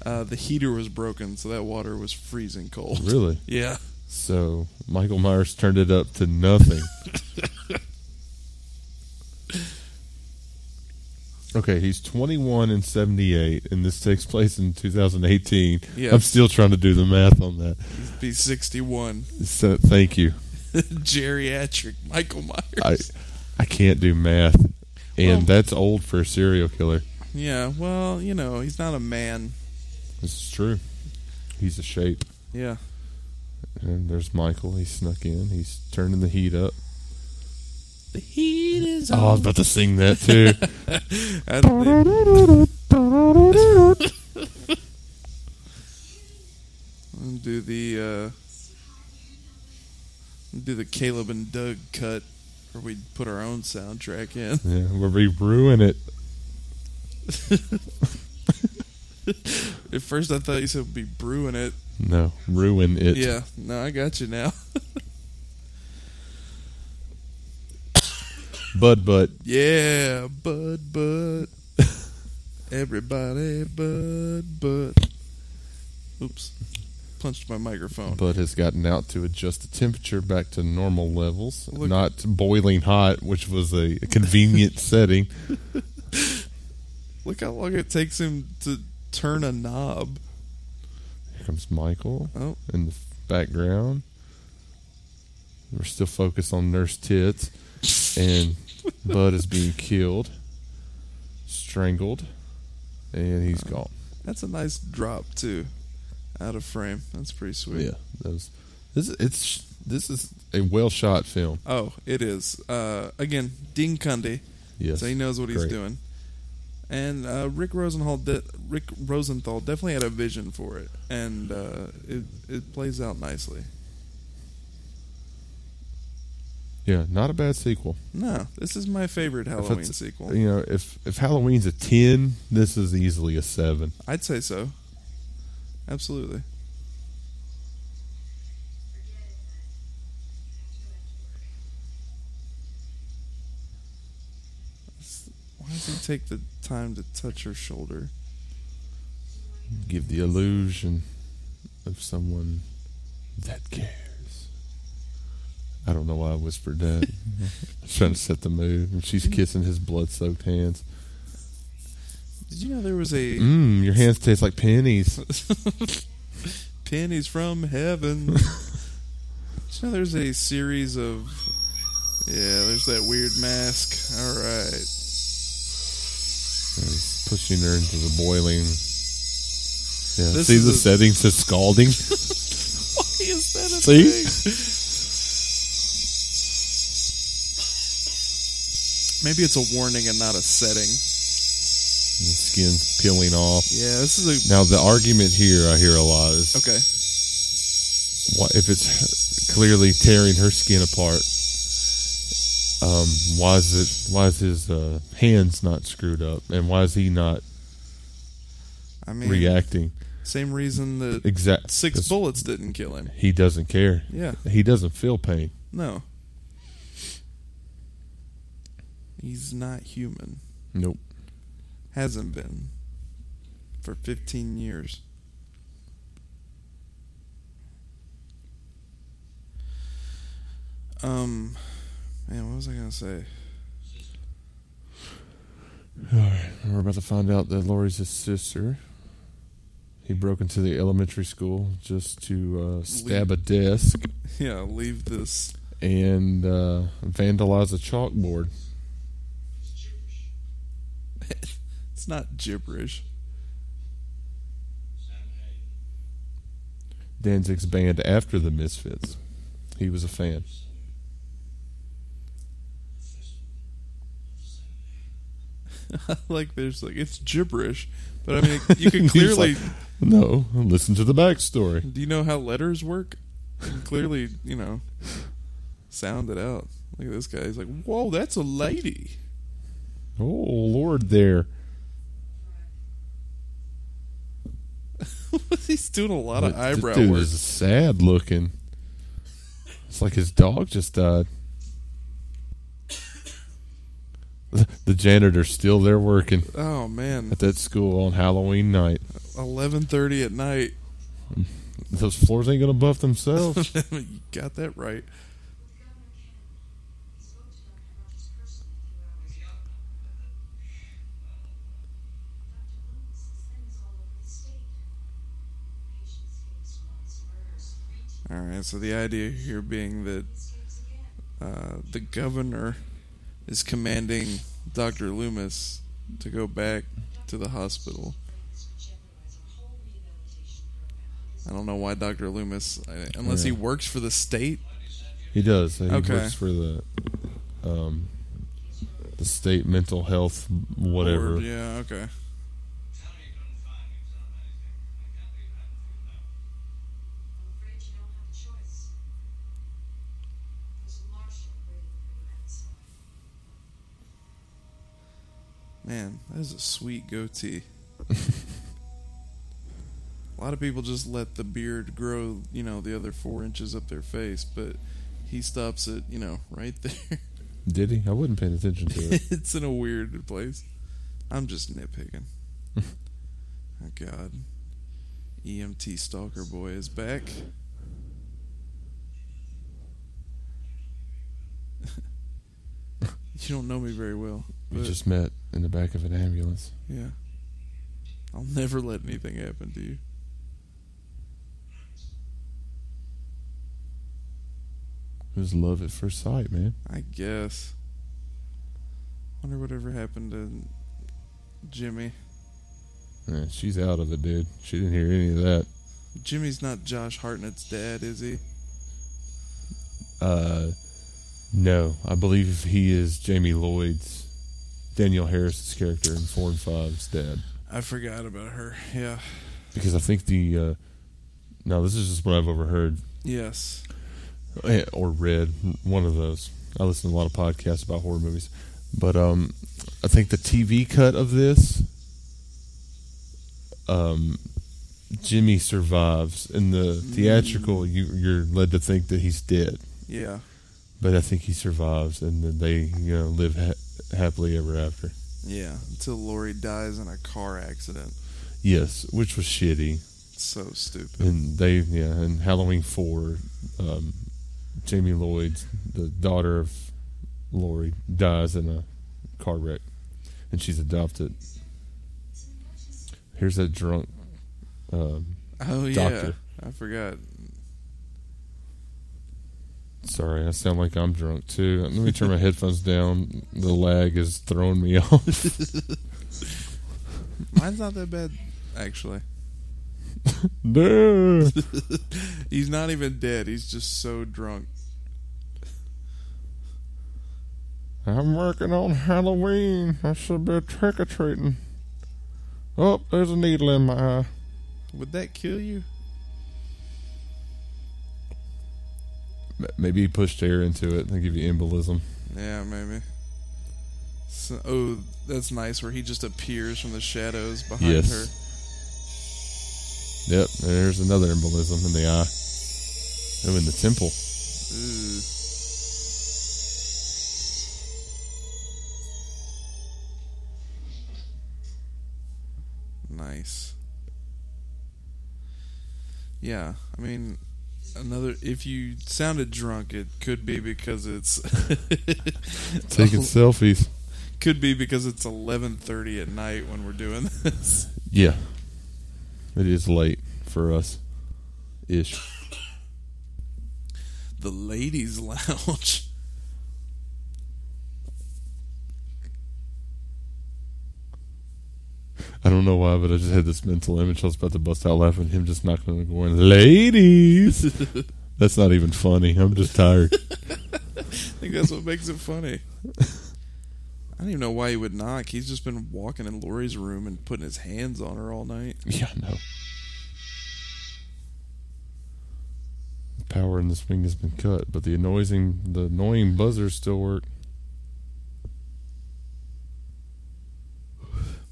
Uh, the heater was broken, so that water was freezing cold. Really? Yeah. So Michael Myers turned it up to nothing. okay, he's 21 and 78, and this takes place in 2018. Yeah. I'm still trying to do the math on that. He'd be 61. So thank you. Geriatric Michael Myers. I I can't do math, and Well- that's old for a serial killer. yeah, well, you know, he's not a man. This is true. He's a shape. Yeah. And there's Michael. He snuck in. He's turning the heat up. The heat is Oh, I was about to sing that too. I don't think- do the uh, do the Caleb and Doug cut where we put our own soundtrack in. yeah, where we ruin it. At first, I thought you said we'd be brewing it. No, ruin it. Yeah, no, I got you now. Bud bud. Yeah, Bud bud. Everybody, Bud bud. Oops. Punched my microphone. Bud has gotten out to adjust the temperature back to normal levels, Look- not boiling hot, which was a convenient setting. Look how long it takes him to turn a knob. Here comes Michael Oh, in the background. We're still focused on Nurse Tits, and Bud is being killed, strangled, and he's gone. that's a nice drop too. Out of frame. That's pretty sweet. Yeah, that was, this it's this is a well shot film. Oh, it is. Uh, again, Dean Cundey, Yes, so he knows what he's doing. And uh, Rick Rosenthal, de- Rick Rosenthal definitely had a vision for it, and uh, it it plays out nicely. yeah, not a bad sequel. No, this is my favorite Halloween sequel. You know, if if Halloween's a ten, this is easily a seven. I'd say so. Absolutely. Why does he take the time to touch her shoulder? Give the illusion of someone that cares. I don't know why I whispered that. I was trying to set the mood. And she's kissing his blood-soaked hands. Did you know there was a Mmm, your hands taste like pennies. pennies from heaven? Did you know there's a series of yeah, there's that weird mask. All right. He's pushing her into the boiling. Yeah, This see is the a- settings to scalding. Why is that a See? thing? Maybe it's a warning and not a setting. The skin's peeling off. Yeah, this is a Now the argument here I hear a lot is okay. why, if it's clearly tearing her skin apart, um, why is it? Why is his uh, hands not screwed up, and why is he not I mean, reacting? same reason that Exact. six bullets didn't kill him. He doesn't care. Yeah, He doesn't feel pain. no. He's not human. Nope. Hasn't been for 15 years. Um, man, what was I gonna say? All right, we're about to find out that Laurie's his sister. He broke into the elementary school just to uh, stab a desk Yeah, leave this. and uh, vandalize a chalkboard. It's not gibberish. Danzig's band after the Misfits. He was a fan. like there's like it's gibberish, but I mean you can clearly. like, No, listen to the backstory. do you know how letters work? You can clearly, you know, sound it out. Look at this guy. He's like, "Whoa, that's a lady." Oh Lord, there. He's doing a lot of This eyebrow dude work. is sad looking. It's like his dog just died. The janitor's still there working Oh man, at that school on Halloween night. eleven thirty at night. Those floors ain't gonna buff themselves. you got that right. All right. So the idea here being that uh, the governor is commanding Doctor Loomis to go back to the hospital. I don't know why Doctor Loomis, unless he works for the state. He does. He Okay. works for the um, the state mental health whatever. Board. Yeah. Okay. Man, that is a sweet goatee. a lot of people just let the beard grow, you know, the other four inches up their face, but he stops it, you know, right there. Did he? I wasn't paying attention to it. it's in a weird place. I'm just nitpicking. oh God, EMT Stalker Boy is back. you don't know me very well. we just met in the back of an ambulance. Yeah. I'll never let anything happen to you. It was love at first sight, man. I guess. Wonder whatever happened to Jimmy. Yeah, she's out of it, dude. She didn't hear any of that. Jimmy's not Josh Hartnett's dad, is he? Uh, no, I believe he is Jamie Lloyd's, Danielle Harris's character in Four and Five's dad. I forgot about her. Yeah. Because I think the, uh, no, this is just what I've overheard Yes. eh, or read. One of those. I listen to a lot of podcasts about horror movies, but um, I think the TV cut of this, um, Jimmy survives. In the theatrical, you, you're led to think that he's dead. Yeah. but I think he survives, and then they you know live ha- happily ever after. Yeah. Until Laurie dies in a car accident. Yes, which was shitty, So stupid. and they yeah, and Halloween four, um, Jamie Lloyd, the daughter of Laurie, dies in a car wreck, and she's adopted. Here's that drunk. Um, Oh yeah. I forgot. Sorry, I sound like I'm drunk too. Let me turn my headphones down. The lag is throwing me off. Mine's not that bad, actually. no. He's not even dead. He's just so drunk. I'm working on Halloween. I should be trick or treating. Oh, there's a needle in my eye. Would that kill you? Maybe he pushed air into it and give you embolism. Yeah, maybe. So, oh, that's nice. Where he just appears from the shadows behind Yes. her. Yep, there's another embolism in the eye. Oh, in the temple. Ooh. Nice. Yeah, I mean, another. If you sounded drunk, it could be because it's Taking selfies. could be because it's eleven thirty at night when we're doing this. Yeah. It is late for us. Ish. The ladies' lounge. I don't know why, but I just had this mental image. I was about to bust out laughing. Him just knocking on the door, going, "Ladies." That's not even funny. I'm just tired. I think that's what makes it funny. I don't even know why he would knock. He's just been walking in Laurie's room and putting his hands on her all night. yeah, no. The power in this ring has been cut, but the annoying, the annoying buzzers still work.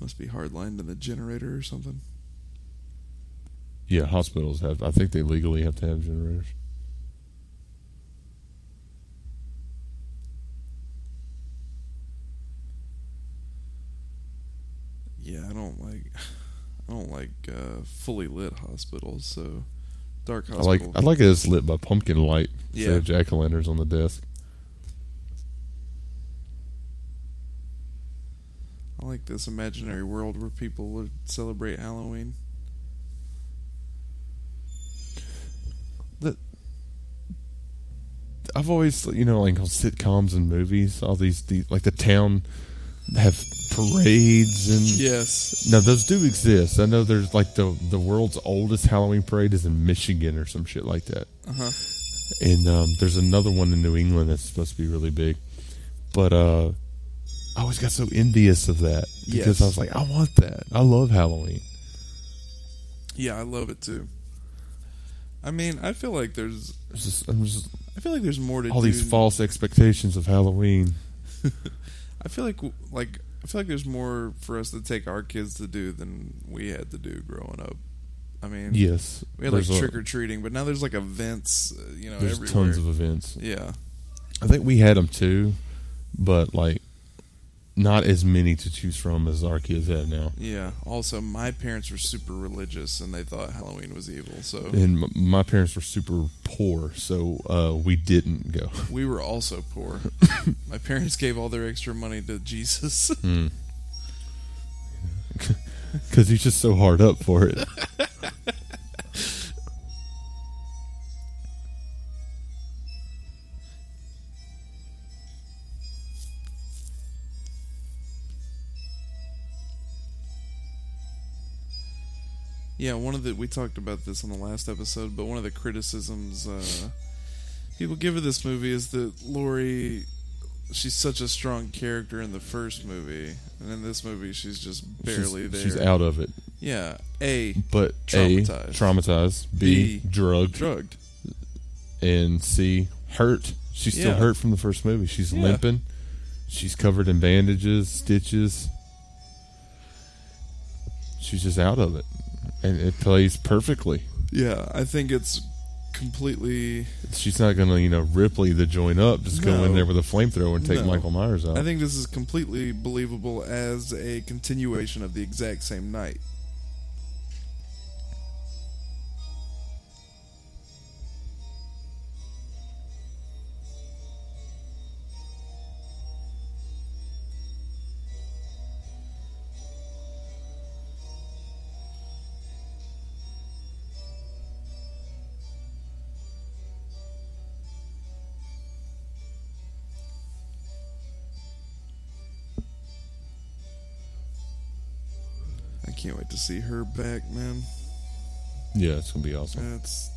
Must be hardlined in the generator or something. Yeah, hospitals have. I think they legally have to have generators. Yeah, I don't like. I don't like uh, fully lit hospitals. So dark I like. I like it. It's lit by pumpkin light instead Yeah. of jack o' lanterns on the desk. I like this imaginary world where people would celebrate Halloween. I've always, you know, like on sitcoms and movies, all these, these like the town have parades and Yes. Now those do exist. I know there's like the the world's oldest Halloween parade is in Michigan or some shit like that, Uh huh. and um, there's another one in New England that's supposed to be really big. But uh, I always got so envious of that because Yes. I was like, I want that. I love Halloween. Yeah, I love it too. I mean, I feel like there's. Just, I'm just I feel like there's more to all these false expectations of Halloween. I feel like like I feel like there's more for us to take our kids to do than we had to do growing up. I mean, Yes, we had like trick or treating, but now there's like events, uh, you know, There's everywhere. tons of events. yeah, I think we had them too, but like not as many to choose from as our kids have now. Yeah. Also, my parents were super religious and they thought Halloween was evil. So And m- my parents were super poor, so uh, we didn't go. we were also poor. my parents gave all their extra money to Jesus. Because he's just so hard up for it. Yeah, one of the we talked about this on the last episode, but one of the criticisms uh, people give of this movie is that Laurie, she's such a strong character in the first movie, and in this movie she's just barely she's, there. She's out of it. Yeah, a But Traumatized. A, traumatized. B, B, drugged. drugged. And C, hurt. She's still Yeah. hurt from the first movie. She's Yeah. limping. She's covered in bandages, stitches. She's just out of it. And it plays perfectly. Yeah, I think it's completely. She's not going to, you know, Ripley the join up, just go in there with a flamethrower and take No. Michael Myers out. I think this is completely believable as a continuation of the exact same night. See her back, man. yeah, it's to be awesome. That's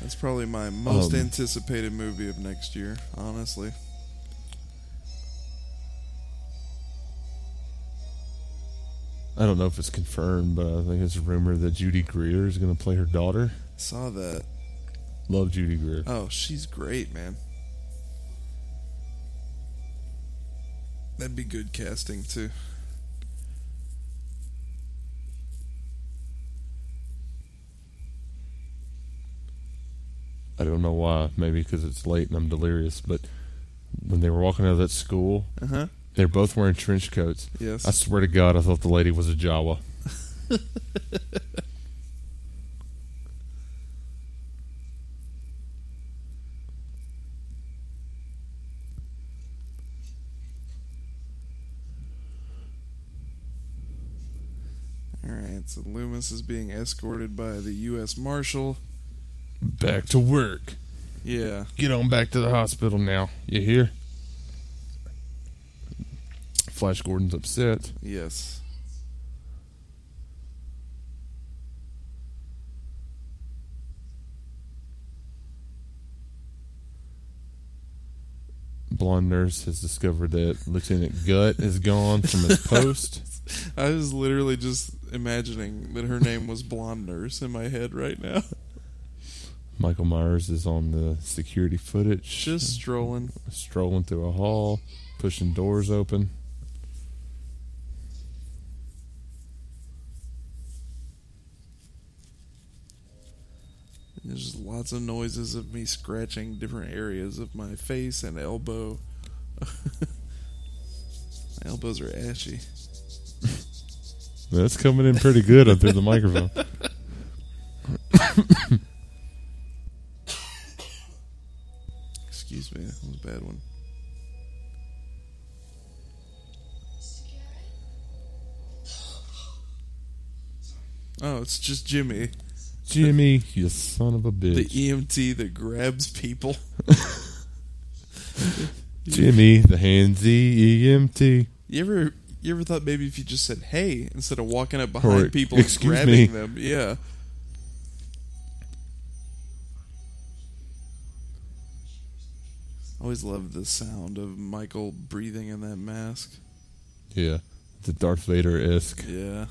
that's probably my most Um, anticipated movie of next year, honestly. I don't know if it's confirmed, but I think it's a rumor that Judy Greer is going to play her daughter. Saw that. Love Judy Greer. Oh, she's great, man. That'd be good casting too. I don't know why. Maybe because it's late and I'm delirious. But when they were walking out of that school, Uh huh. they're both wearing trench coats. Yes. I swear to God, I thought the lady was a Jawa. All right. So Loomis is being escorted by the U.S. Marshal. Back to work. Yeah. Get on back to the hospital now. You hear? Flash Gordon's upset. Yes. Blonde nurse has discovered that Lieutenant Gut is gone from his post. I was literally just imagining that her name was Blonde Nurse in my head right now. Michael Myers is on the security footage. Just strolling. strolling through a hall, pushing doors open. There's just lots of noises of me scratching different areas of my face and elbow. my elbows are ashy. That's coming in pretty good up through the microphone. bad one. Oh, it's just Jimmy, Jimmy, you son of a bitch. the. EMT that grabs people. Jimmy, the handsy EMT. You ever you ever thought maybe if you just said hey instead of walking up Or, behind people and grabbing me." them? Yeah. Always loved the sound of Michael breathing in that mask. Yeah, the Darth Vader esque. Yeah.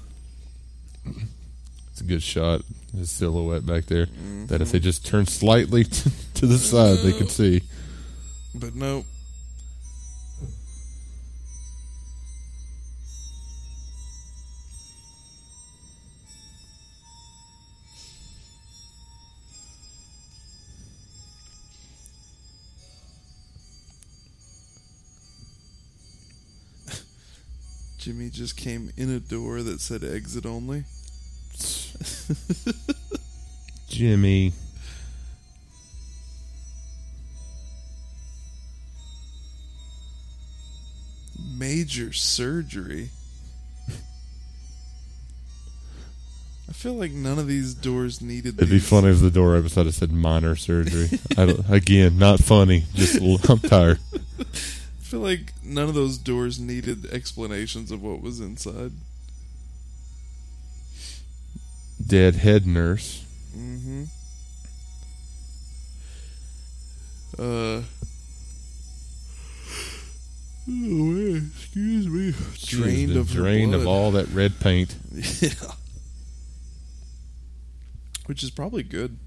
It's a good shot. His silhouette back there. That if mm-hmm. they just turn slightly to, to the side, they could see. But nope. Just came in a door that said exit only. Jimmy. Major surgery. I feel like none of these doors needed. It'd be funny if the door episode had said minor surgery. I again, not funny. Just I'm tired. I feel like none of those doors needed explanations of what was inside. Dead head nurse. Mm-hmm. Uh. Oh, man, excuse me. She Drained of drained of all that red paint. Yeah. Which is probably good.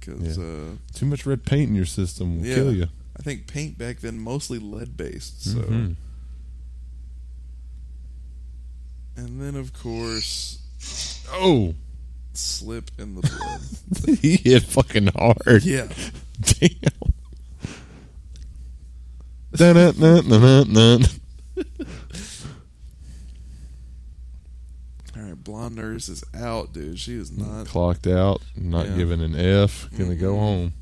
Because Yeah. uh, Too much red paint in your system will Yeah. kill you. I think paint back then mostly lead based. So, Mhm. and then of course Oh, slip in the blood. he hit fucking hard. yeah. Damn. All right, blonde nurse is out, dude. She is not. Clocked out, not Yeah. given an F, gonna go Mhm. home.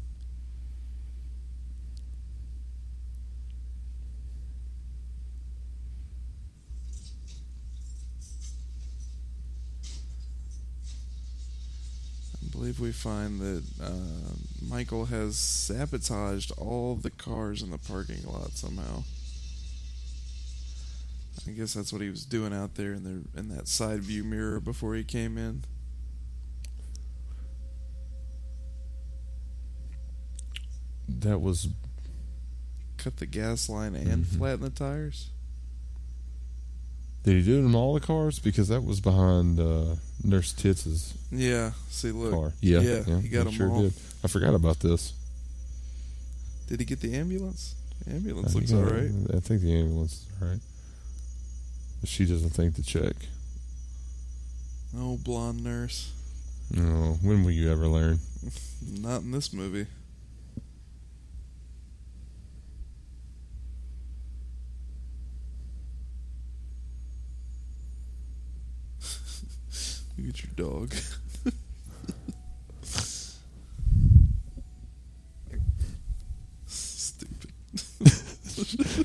I believe we find that uh, Michael has sabotaged all the cars in the parking lot somehow. I guess that's what he was doing out there in the in that side view mirror before he came in. That was Cut the gas line and Mhm. flatten the tires. Did he do it in all the cars? Because that was behind uh, Nurse Tits's Yeah. See, look. car. Yeah, Yeah, he got I 'em sure all. did. I forgot about this. Did he get the ambulance? The ambulance I looks think- all right. I think the ambulance is all right. But she doesn't think to check. Oh, blonde nurse. No, when will you ever learn? Not in this movie. Look at your dog. Stupid.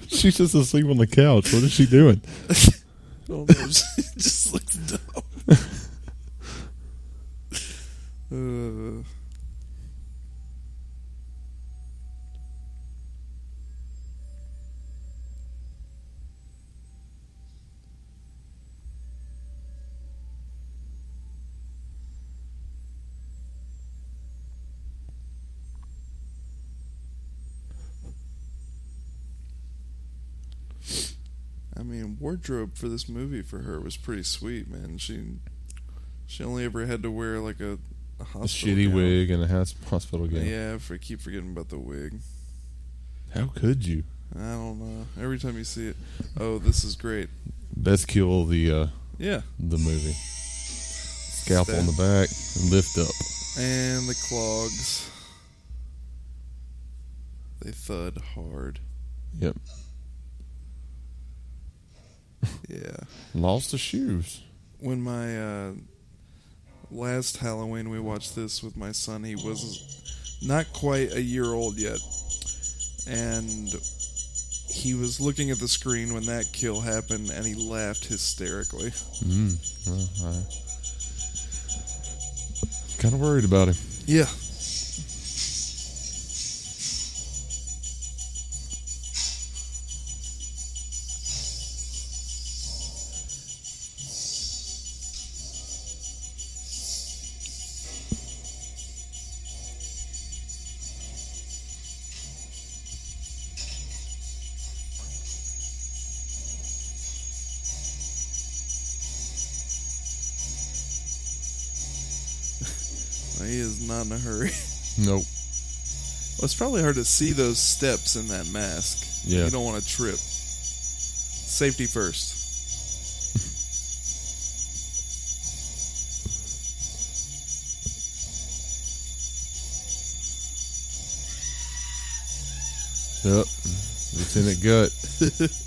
She's just asleep on the couch. What is she doing? Oh, no, she just looks dumb. uh, I mean, wardrobe for this movie for her was pretty sweet, man. She she only ever had to wear like a, a A shitty gown. wig and a hos- hospital gown. Yeah, I keep forgetting about the wig. How could you? I don't know. Every time you see it, oh, this is great. Best kill the uh, Yeah, the movie. Scalpel on the back, lift up. and the clogs. They thud hard. Yep. Yeah. Lost the shoes. When my uh, last Halloween we watched this with my son, he was not quite a year old yet, and he was looking at the screen when that kill happened, and he laughed hysterically. Mm. Well, I kind of worried about him. Yeah. It's probably hard to see those steps in that mask. Yeah. You don't want to trip. Safety first. Yep. Lieutenant Gut.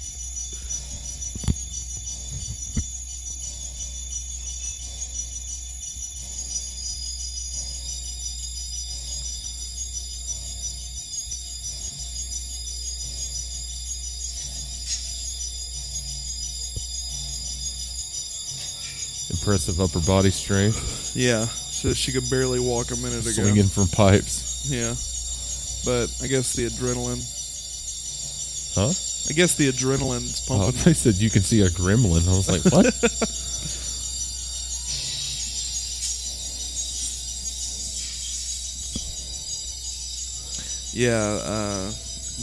impressive upper body strength, Yeah, so she could barely walk a minute ago. swinging from pipes. Yeah, but I guess the adrenaline. Huh? I guess the adrenaline's Oh, pumping. they said you can see a gremlin. I was like, what? Yeah, uh,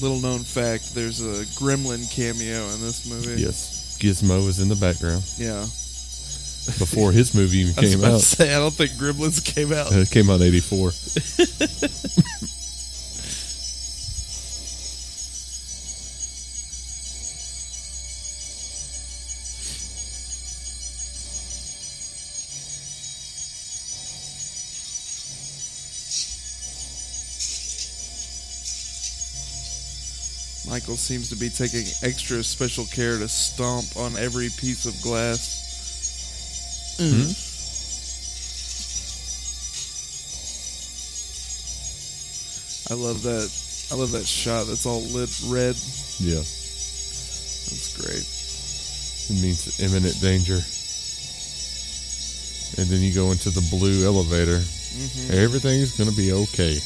little known fact: there's a Gremlin cameo in this movie. yes, Gizmo is in the background Yeah, before his movie even I was came about out. to say I don't think Gremlins came out. Uh, it came out in '84. Michael seems to be taking extra special care to stomp on every piece of glass. Hmm? I love that. I love that shot. That's all lit red. Yeah, That's great. it means imminent danger. And then you go into the blue elevator. Mm-hmm. Everything's gonna be okay.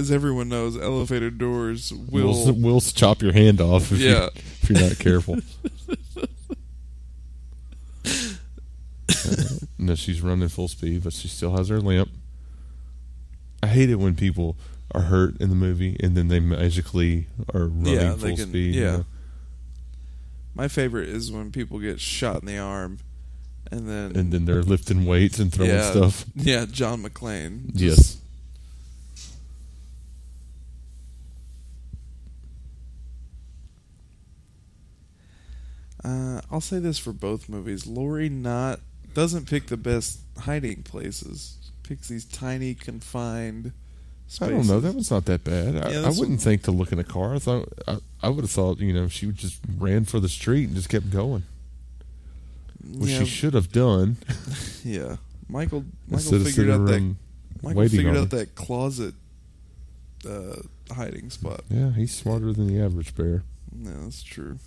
As everyone knows, elevator doors will. We'll, we'll chop your hand off if, you, Yeah. if you're not careful. Uh, no, she's running full speed, but she still has her limp. I hate it when people are hurt in the movie and then they magically are running Yeah, full can- speed. you yeah. know? My favorite is when people get shot in the arm, and then And then they're lifting weights and throwing yeah, stuff. Yeah, John McClane. Yes. Uh, I'll say this for both movies: Laurie not doesn't pick the best hiding places. Picks these tiny, confined. I don't know. That was not that bad. I, Yeah, I wouldn't think to look in a car. I thought I, I would have thought you know she would just ran for the street and just kept going, which yeah, she should have done yeah. Michael Michael figured out that Michael figured out that closet uh, hiding spot. Yeah, he's smarter than the average bear. Yeah, that's true.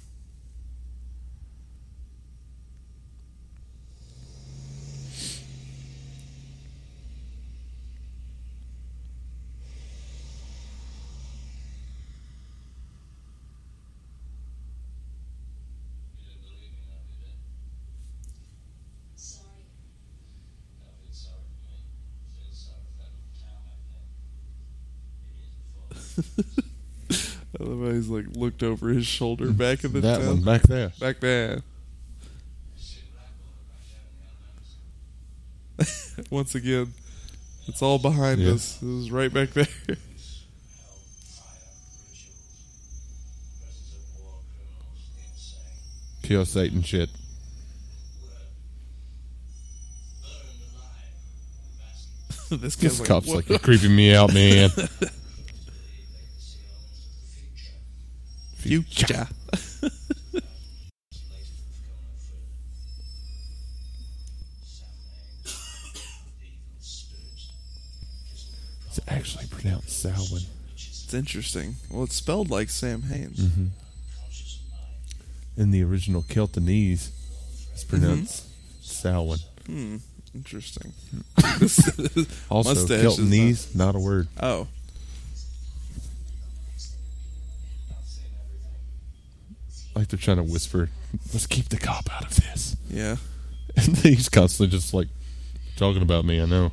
You didn't believe me now, did you? Sorry. Don't feel sorry for me. Feel sorry for that little town back there. It is before. I love how he's like looked over his shoulder back in the that town. one back there. Back there. See the black boy right there in the elementary school. Once again, it's all behind Yeah. us. It was right back there. Hell, fire, rituals, presence of war criminals, insane. Pure Satan shit. This guy's cop's "What?" like, you're creeping me out, man. Believe they can see elements of the future. future. It's later to have gone no further. Sam Hain, evil spirits. It's actually pronounced Salwin. It's interesting. Well, it's spelled like Sam Haines. Mm-hmm. In the original Celtanese, it's pronounced Salwin. Hmm. Interesting. Also, is not a word. Oh, Like they're trying to whisper, let's keep the cop out of this. yeah. And he's constantly just like, talking about me, I know.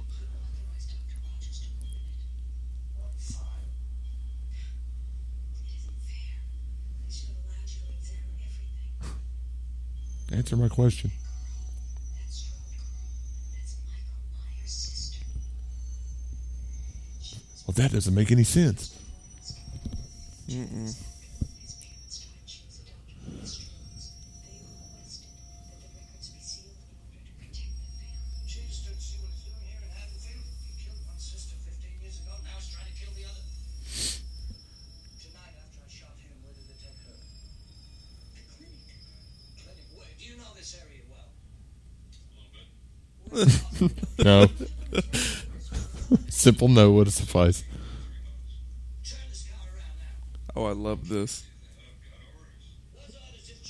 They should have allowed you to examine everything. Answer my question. That's true. That's Michael Myers' sister. Well, that doesn't make any sense. Mm-mm. No. Simple no would have sufficed. Turn this car around now. Oh, I love this. Those orders have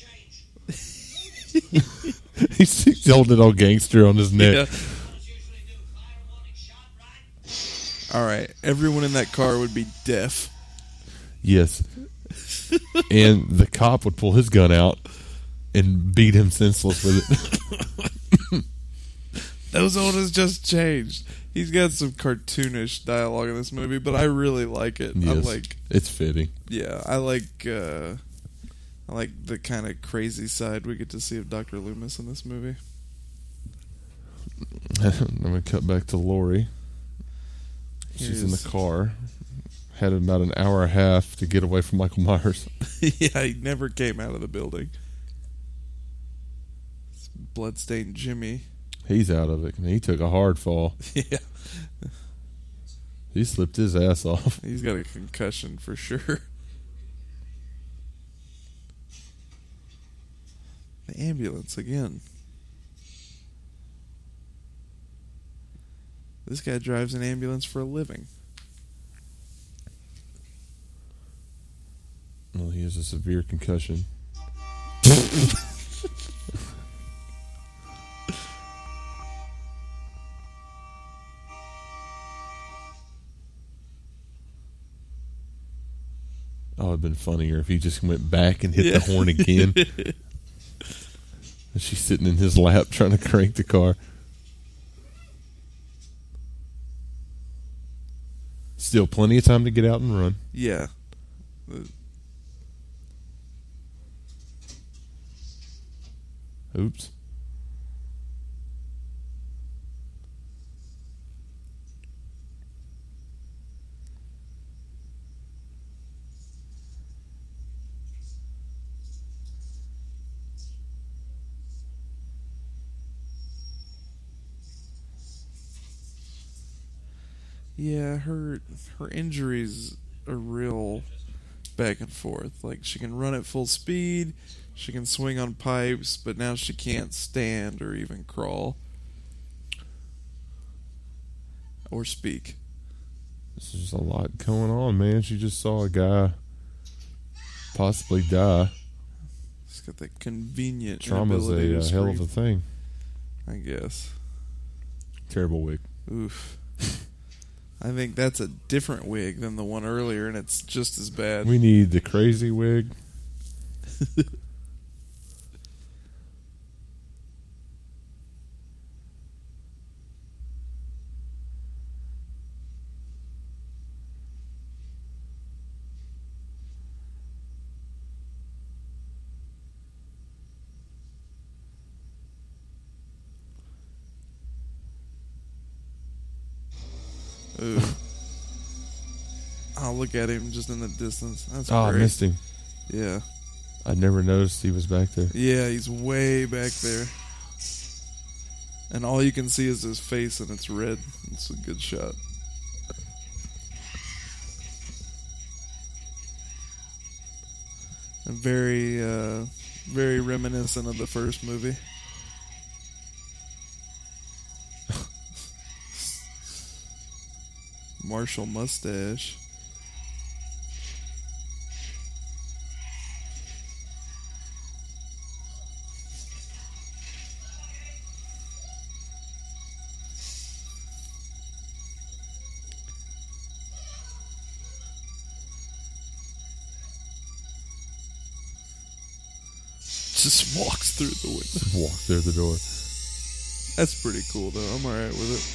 changed. He's holding it all gangster on his neck. Yeah. As usually do. Fire warning shot, right? All right. Everyone in that car would be deaf. Yes. and the cop would pull his gun out and beat him senseless with it. Those orders just changed. He's got some cartoonish dialogue in this movie, but I really like it. I yes. like, it's fitting. yeah, I like, uh, I like the kind of crazy side we get to see of Doctor Loomis in this movie. I'm going to cut back to Laurie. She's in the car. Had about an hour and a half to get away from Michael Myers. yeah, he never came out of the building. Bloodstained Jimmy. He's out of it. He took a hard fall. yeah, He slipped his ass off. he's got a concussion for sure. The ambulance again. This guy drives an ambulance for a living. Well, he has a severe concussion. It'd been funnier if he just went back and hit Yeah. the horn again. and she's sitting in his lap trying to crank the car. Still plenty of time to get out and run. yeah. Oops. Yeah, her her injuries are real back and forth. Like she can run at full speed, she can swing on pipes, but now she can't stand or even crawl or speak. This is a lot going on, man. She just saw a guy possibly die. She's got that convenient Trauma's a uh, hell of a thing. I guess. Terrible week. Oof. I think that's a different wig than the one earlier, and it's just as bad. We need the crazy wig. look at him just in the distance. That's Oh, I missed him. Yeah. I never noticed he was back there. Yeah, he's way back there. And all you can see is his face and it's red. It's a good shot. And very uh very reminiscent of the first movie. Marshall mustache. Walked through the door. That's pretty cool though. I'm alright with it.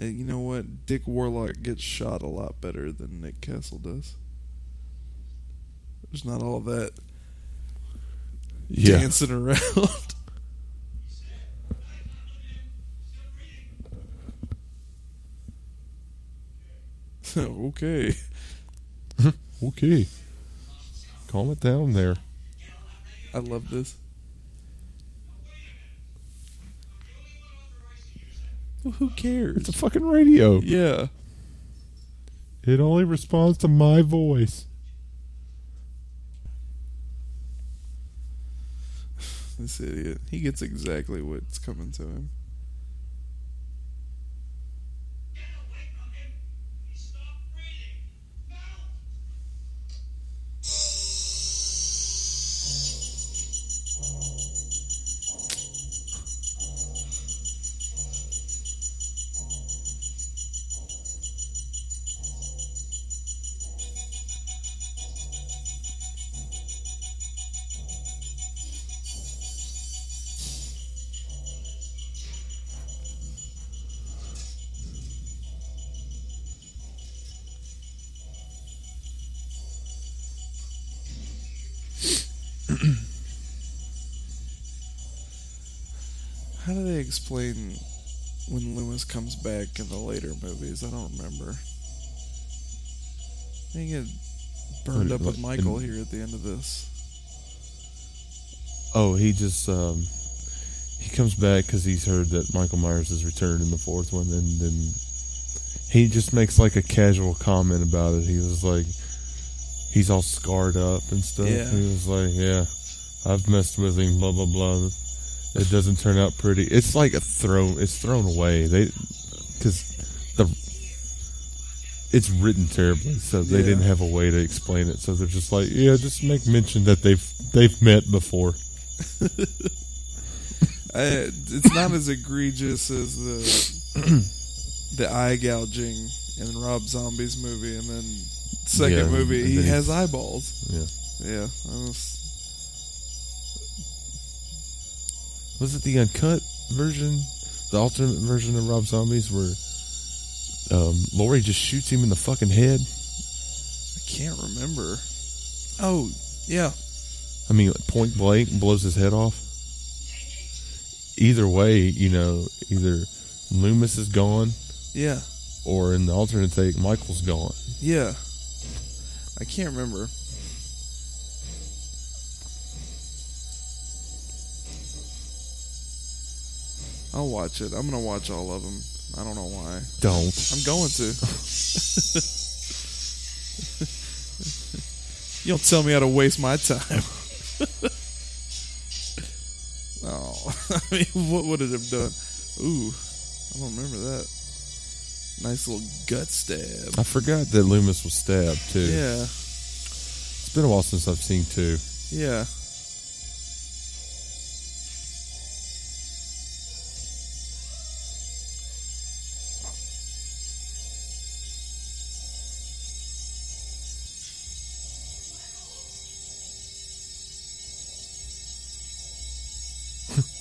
You know what? Dick Warlock gets shot a lot better than Nick Castle does. There's not all that Yeah. dancing around. okay. Okay. Calm it down there. I love this. Well, who cares? It's a fucking radio. Yeah. It only responds to my voice. This idiot. He gets exactly what's coming to him. I don't remember. They get burned up with Michael here at the end of this. Oh, he just um, he comes back because he's heard that Michael Myers has returned in the fourth one, and then he just makes like a casual comment about it. He was like, he's all scarred up and stuff. Yeah. He was like, yeah, I've messed with him. Blah blah blah. It doesn't turn out pretty. It's like a thrown. It's thrown away. They because the it's written terribly, so they Yeah. didn't have a way to explain it. So they're just like, yeah, just make mention that they've they've met before. I, it's not as egregious as the the eye gouging in Rob Zombie's movie, and then second Yeah, movie he has eyeballs. Yeah. Yeah, was, Was it the uncut version, the alternate version of Rob Zombies, where um, Laurie just shoots him in the fucking head? I can't remember. Oh yeah, I mean, point blank, blows his head off. Either way, you know, either Loomis is gone, yeah, or in the alternate take, Michael's gone. yeah. I can't remember. I'll watch it. I'm gonna watch all of them. I don't know why. Don't. I'm going to. you don't tell me how to waste my time. oh, I mean, what would it have done? Ooh, I don't remember that. Nice little gut stab. I forgot that Loomis was stabbed too. Yeah, It's been a while since I've seen two. yeah.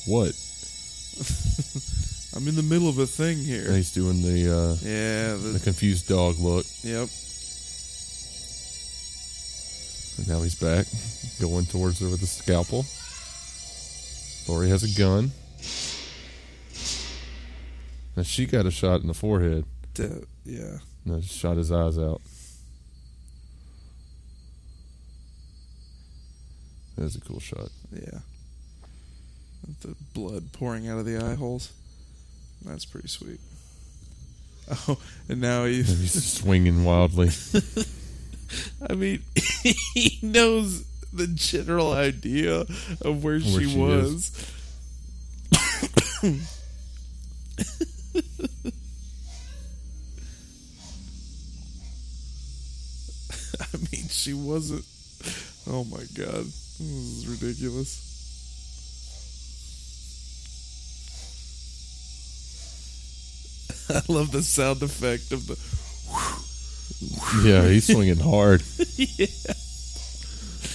What? I'm in the middle of a thing here. He's doing the uh, Yeah, the the, confused dog look. yep. And now he's back, going towards her with a scalpel. Laurie has a gun. Now she got a shot in the forehead. De- yeah. No, shot his eyes out. That was a cool shot. Yeah. The blood pouring out of the eye holes. That's pretty sweet. Oh, and now he's. he's swinging wildly. I mean, he knows the general idea of where, she, she was. I mean, she wasn't. Oh my god. This is ridiculous. I love the sound effect of the. yeah, he's swinging hard. yeah.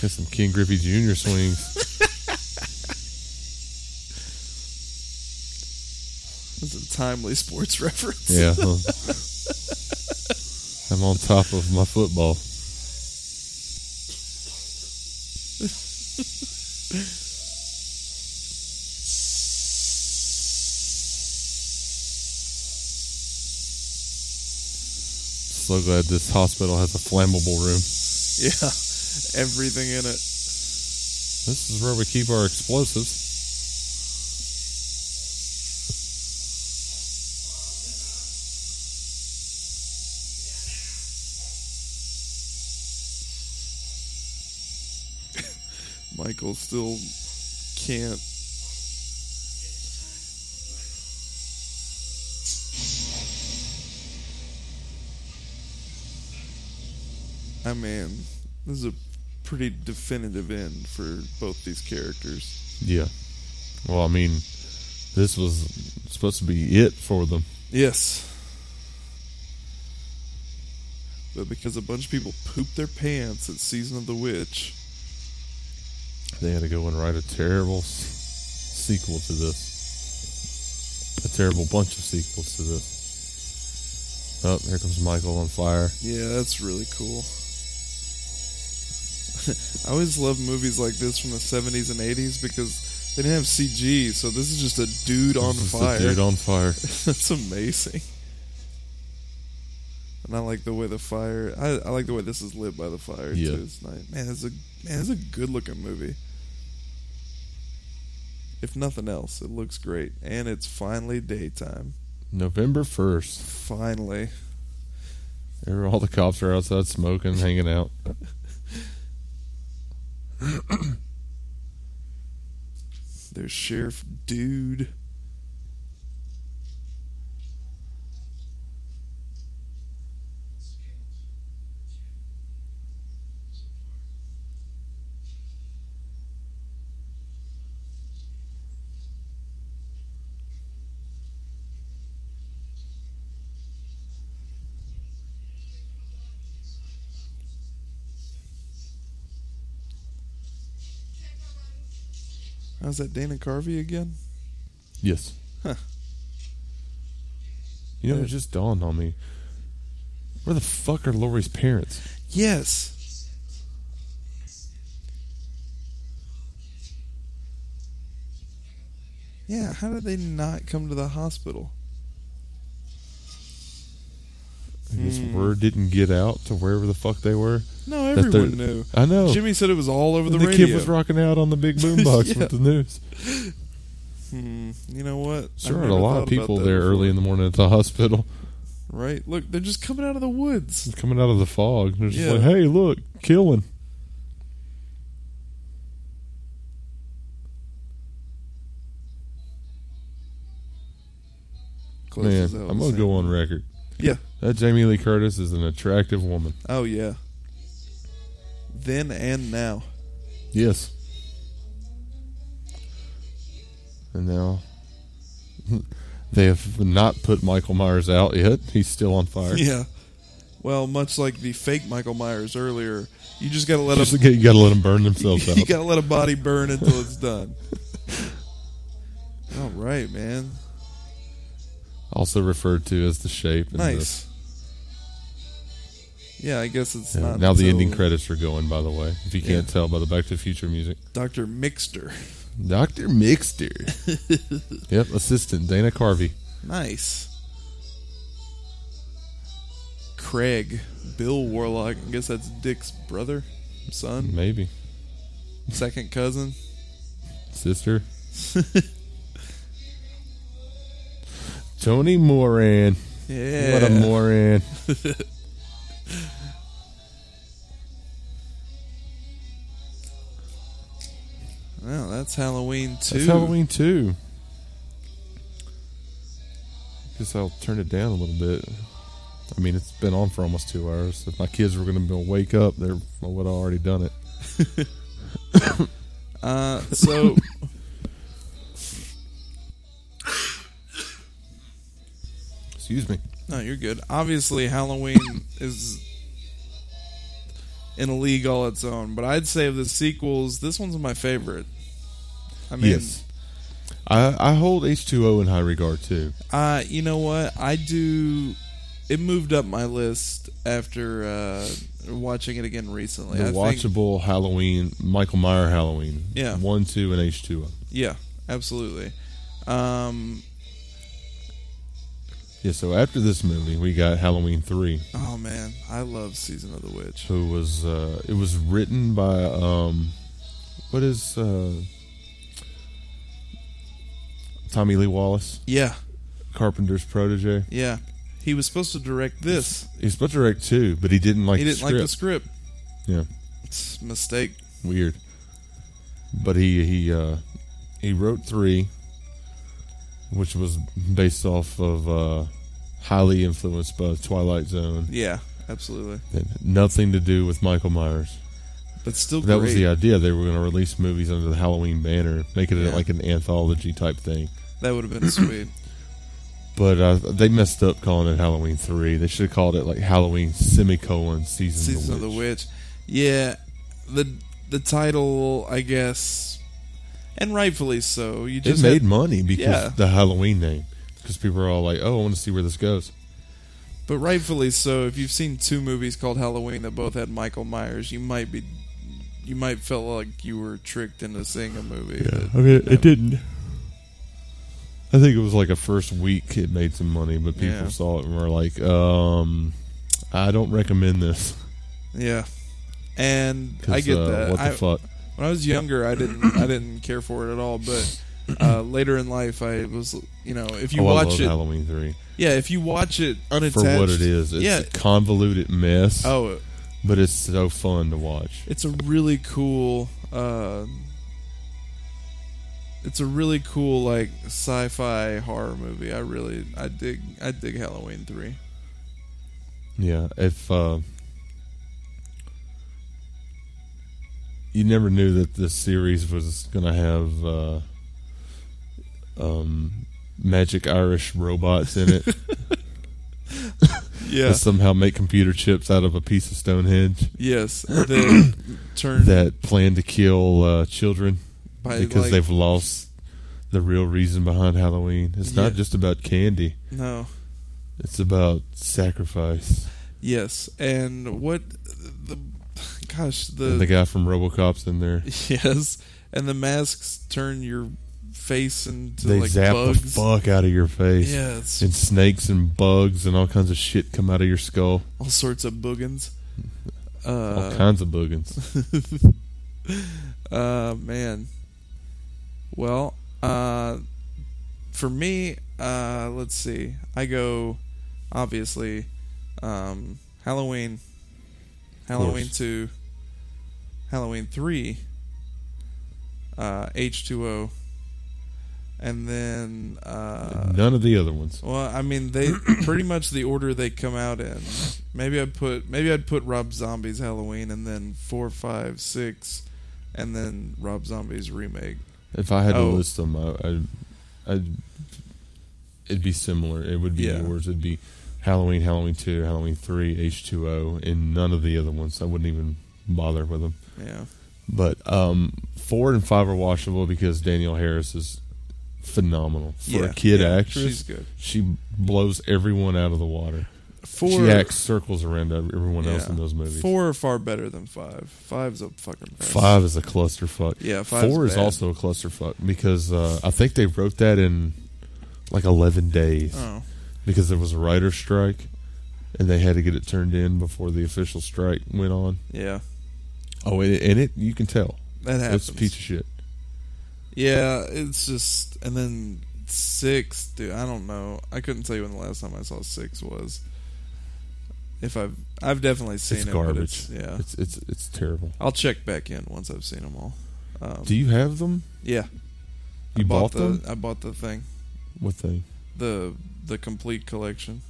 Got some Ken Griffey Jr. swings. That's a timely sports reference. Yeah. I'm on top of my football. So glad this hospital has a flammable room. Yeah. Everything in it. This is where we keep our explosives. Michael still can't I mean, this is a pretty definitive end for both these characters. Yeah. Well, I mean, this was supposed to be it for them. Yes. But because a bunch of people pooped their pants at Season of the Witch, They had to go and write a terrible s- sequel to this. A terrible bunch of sequels to this. Oh, here comes Michael on fire. yeah, that's really cool. I always love movies like this from the 70s and 80s because they didn't have CG, so this is just a dude on This fire. Dude on fire. That's amazing. And I like the way the fire. I, I like the way this is lit by the fire Yeah. too. It's nice. Man, it's a man. It's a good looking movie. If nothing else, it looks great, and it's finally daytime. November 1st. Finally, All the cops are outside smoking, hanging out. there's Sheriff Dude. How's that Dana Carvey again? Yes. Huh. You know, it just dawned on me. Where the fuck are Laurie's parents? Yes. Yeah, how did they not come to the hospital? Guess Hmm. word didn't get out to wherever the fuck they were. No, everyone knew. I know. Jimmy said it was all over the, the radio. kid was rocking out on the big boombox Yeah. with the news. Hmm, you know what? Sure, a lot of people there before. early in the morning at the hospital, Right? Look, they're just coming out of the woods. coming out of the fog. They're just Yeah. like, "Hey, look, killing." Close Man, I'm gonna say. go on record. Yeah. That Jamie Lee Curtis is an attractive woman. Oh yeah. Then and now. Yes. And now they have not put Michael Myers out yet. He's still on fire. Yeah. Well, much like the fake Michael Myers earlier, you just gotta let Just, a you got to let them burn themselves you out. You gotta let a body burn until it's done. All right, man. Also referred to as the shape. the- Nice. Yeah, I guess it's Yeah, not. now the ending credits are going. By the way, if you can't Yeah. tell by the Back to the Future music, Doctor Mixter. Doctor Mixter. yep, assistant Dana Carvey. Nice. Craig, Bill Warlock. I guess that's Dick's brother, son, Maybe second cousin. sister. Tony Moran. Yeah. What a Moran. Well, that's Halloween too. That's Halloween too. Guess I'll turn it down a little bit. I mean, it's been on for almost two hours. If my kids were going to wake up, they would have already done it. Uh, so Excuse me. no, you're good. Obviously, Halloween is in a league all its own. But I'd say of the sequels, this one's my favorite. I mean, yes, I I hold H two O in high regard too. Uh, you know what? I do. It moved up my list after uh, watching it again recently. The I think, watchable Halloween, Michael Meyer Halloween. Yeah. one, two, and H two O. yeah, absolutely. Um, Yeah. So after this movie, we got Halloween three, oh man, I love Season of the Witch. who was uh, it was written by um, what is uh, Tommy Lee Wallace, Yeah, Carpenter's protege. yeah. He was supposed to direct this. He's supposed to direct two, but he didn't like he the didn't script. like the script. Yeah. It's a mistake. Weird. But he he uh, he wrote three, which was based off of uh, highly influenced by Twilight Zone. Yeah, absolutely. Had nothing to do with Michael Myers. But still, That great. was the idea. They were going to release movies under the Halloween banner, making it Yeah. like an anthology type thing. That would have been sweet. But uh, they messed up calling it Halloween three. They should have called it like Halloween semicolon season, Season of the of the Witch. Witch. Yeah, the the title, I guess, and rightfully so. You just It made had- money because Yeah. the Halloween name. Because people are all like, "Oh, I want to see where this goes." but rightfully so. If you've seen two movies called Halloween that both had Michael Myers, you might be, you might feel like you were tricked into seeing a movie. that- I mean, that- it didn't. I think it was like a first week it made some money, but people Yeah. saw it and were like, um, "I don't recommend this." Yeah, and I get uh, that. What the I, fuck? When I was younger, I didn't I didn't care for it at all. But uh, later in life, I was you know if you oh, I watch love it, Halloween three yeah, if you watch it unattached for what it is. It's yeah. a convoluted mess, Oh, but it's so fun to watch. it's a really cool. Uh, it's a really cool like sci-fi horror movie. I really I dig I dig Halloween three. Yeah, if uh, you never knew that this series was going to have uh, um, magic Irish robots in it Yeah. somehow make computer chips out of a piece of Stonehenge yes. That turn that plan to kill uh, children by because like, they've lost the real reason behind Halloween. It's not just about candy; no. it's about sacrifice. Yes, and what gosh the, and the guy from RoboCop's in there. yes, and the masks turn your face into they like zap bugs. the fuck out of your face. Yeah, And snakes and bugs and all kinds of shit come out of your skull. all sorts of boogans. all Uh, kinds of boogans. uh, man. Well, uh, for me, uh, let's see. I go obviously um, Halloween, Halloween course. two, Halloween three, uh, H two O, and then uh, None of the other ones. well, I mean, they pretty much the order they come out in. Maybe I'd put maybe I'd put Rob Zombie's Halloween and then four, five, six, and then Rob Zombie's remake. If I had to Oh. list them, I, I'd, I'd, it'd be similar. It would be Yeah. yours. It'd be Halloween, Halloween 2, Halloween 3, H2O, and none of the other ones. I wouldn't even bother with them. Yeah, But um, 4 and 5 are washable because Danielle Harris is phenomenal. For yeah, a kid yeah, actress, she's good. she blows everyone out of the water. Four, she acts circles around everyone else in those movies. Four are far better than five. Five's a fucking mess. Five is a clusterfuck. Yeah, Four is bad. also a clusterfuck because uh, I think they wrote that in like 11 days Oh, because there was a writer's strike and they had to get it turned in before the official strike went on. yeah, Oh, and it, and it you can tell. that happens. It's a piece of shit. Yeah, it's just and then six, dude. I don't know. I couldn't tell you when the last time I saw six was. If I've I've definitely seen It's it, garbage. it's, yeah, It's it's it's terrible. I'll check back in once I've seen them all. Um, Do you have them? yeah, You I bought, the them? I bought the thing, What thing? the the complete collection.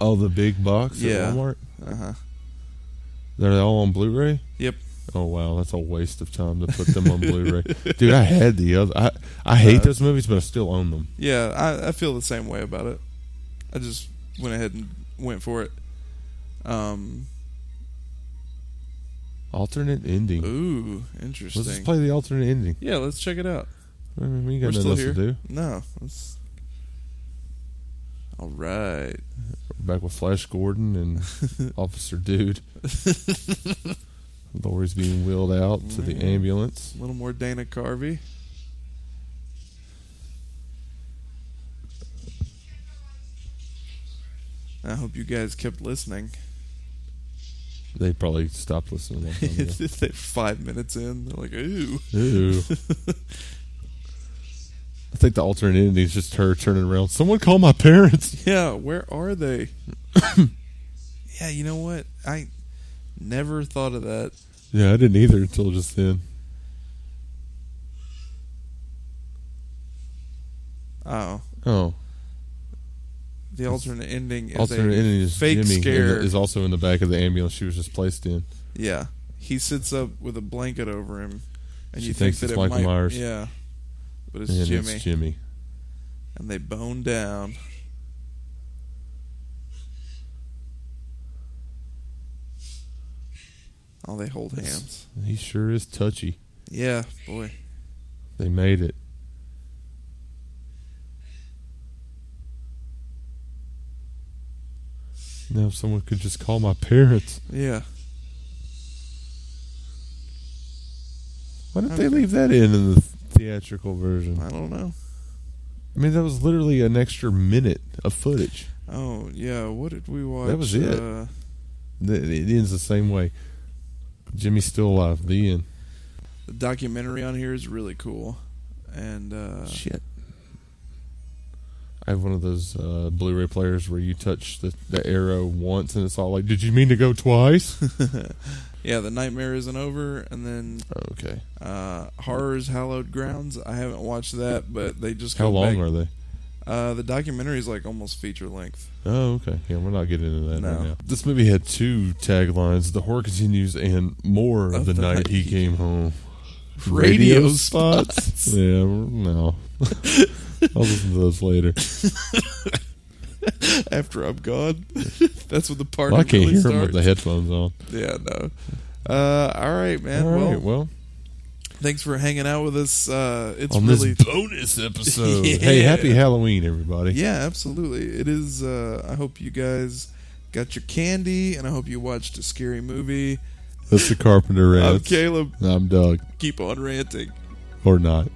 Oh, the big box Yeah. at Walmart. Uh huh. They're all on Blu-ray. Yep. Oh wow, that's a waste of time to put them on Blu-ray, dude. I had the other. I I hate Uh, those movies, but I still own them. Yeah, I, I feel the same way about it. I just went ahead and went for it. Um. Alternate ending. Ooh, interesting. Let's play the alternate ending. yeah, let's check it out. I mean, we got nothing else here. to do. No. Let's... All right. We're back with Flash Gordon and Officer Dude. Laurie's being wheeled out to the ambulance. A little more Dana Carvey. I hope you guys kept listening. They probably stopped listening. a long time ago. They're five minutes in, they're like, ooh. Ooh. I think the alternate ending is just her turning around. Someone call my parents. Yeah, where are they? yeah, you know what? I never thought of that. Yeah, I didn't either until just then. Oh, Oh, the alternate ending is Alternate a ending is fake Jimmy scare. is also in the back of the ambulance she was just placed in. yeah, he sits up with a blanket over him, and She you think thinks that it's it Michael might, Myers. Yeah, but it's and Jimmy, it's Jimmy. and they bone down. Oh, they hold hands. He sure is touchy. Yeah, boy. They made it. Now, if someone could just call my parents. Yeah. Why didn't they leave that in in the theatrical version? I don't know. I mean, that was literally an extra minute of footage. Oh, yeah. What did we watch? That was it. Uh, It ends the same way. Jimmy's still alive. The end. the documentary on here is really cool. And, uh, Shit. I have one of those uh, Blu-ray players where you touch the, the arrow once and it's all like, "Did you mean to go twice?" yeah, The Nightmare Isn't Over. And then okay. uh, Horrors Hallowed Grounds. I haven't watched that, but they just How go long back- are they? Uh, the documentary is like almost feature length. Oh, okay. Yeah, we're not getting into that No. right now. This movie had two taglines: "The horror continues" and "More of, the, night he came home." Radio spots. yeah, no. I'll listen to those later. After I'm gone, that's when the party Well, I can't really hear starts. him with the headphones on. Yeah, no. Uh, all right, man. All right, well, well, thanks for hanging out with us. Uh, it's on really this bonus episode. Yeah. Hey, happy Halloween, everybody! Yeah, absolutely. It is. Uh, I hope you guys got your candy, and I hope you watched a scary movie. That's the Carpenter rant. I'm. Caleb. I'm Doug, Keep on ranting. or not.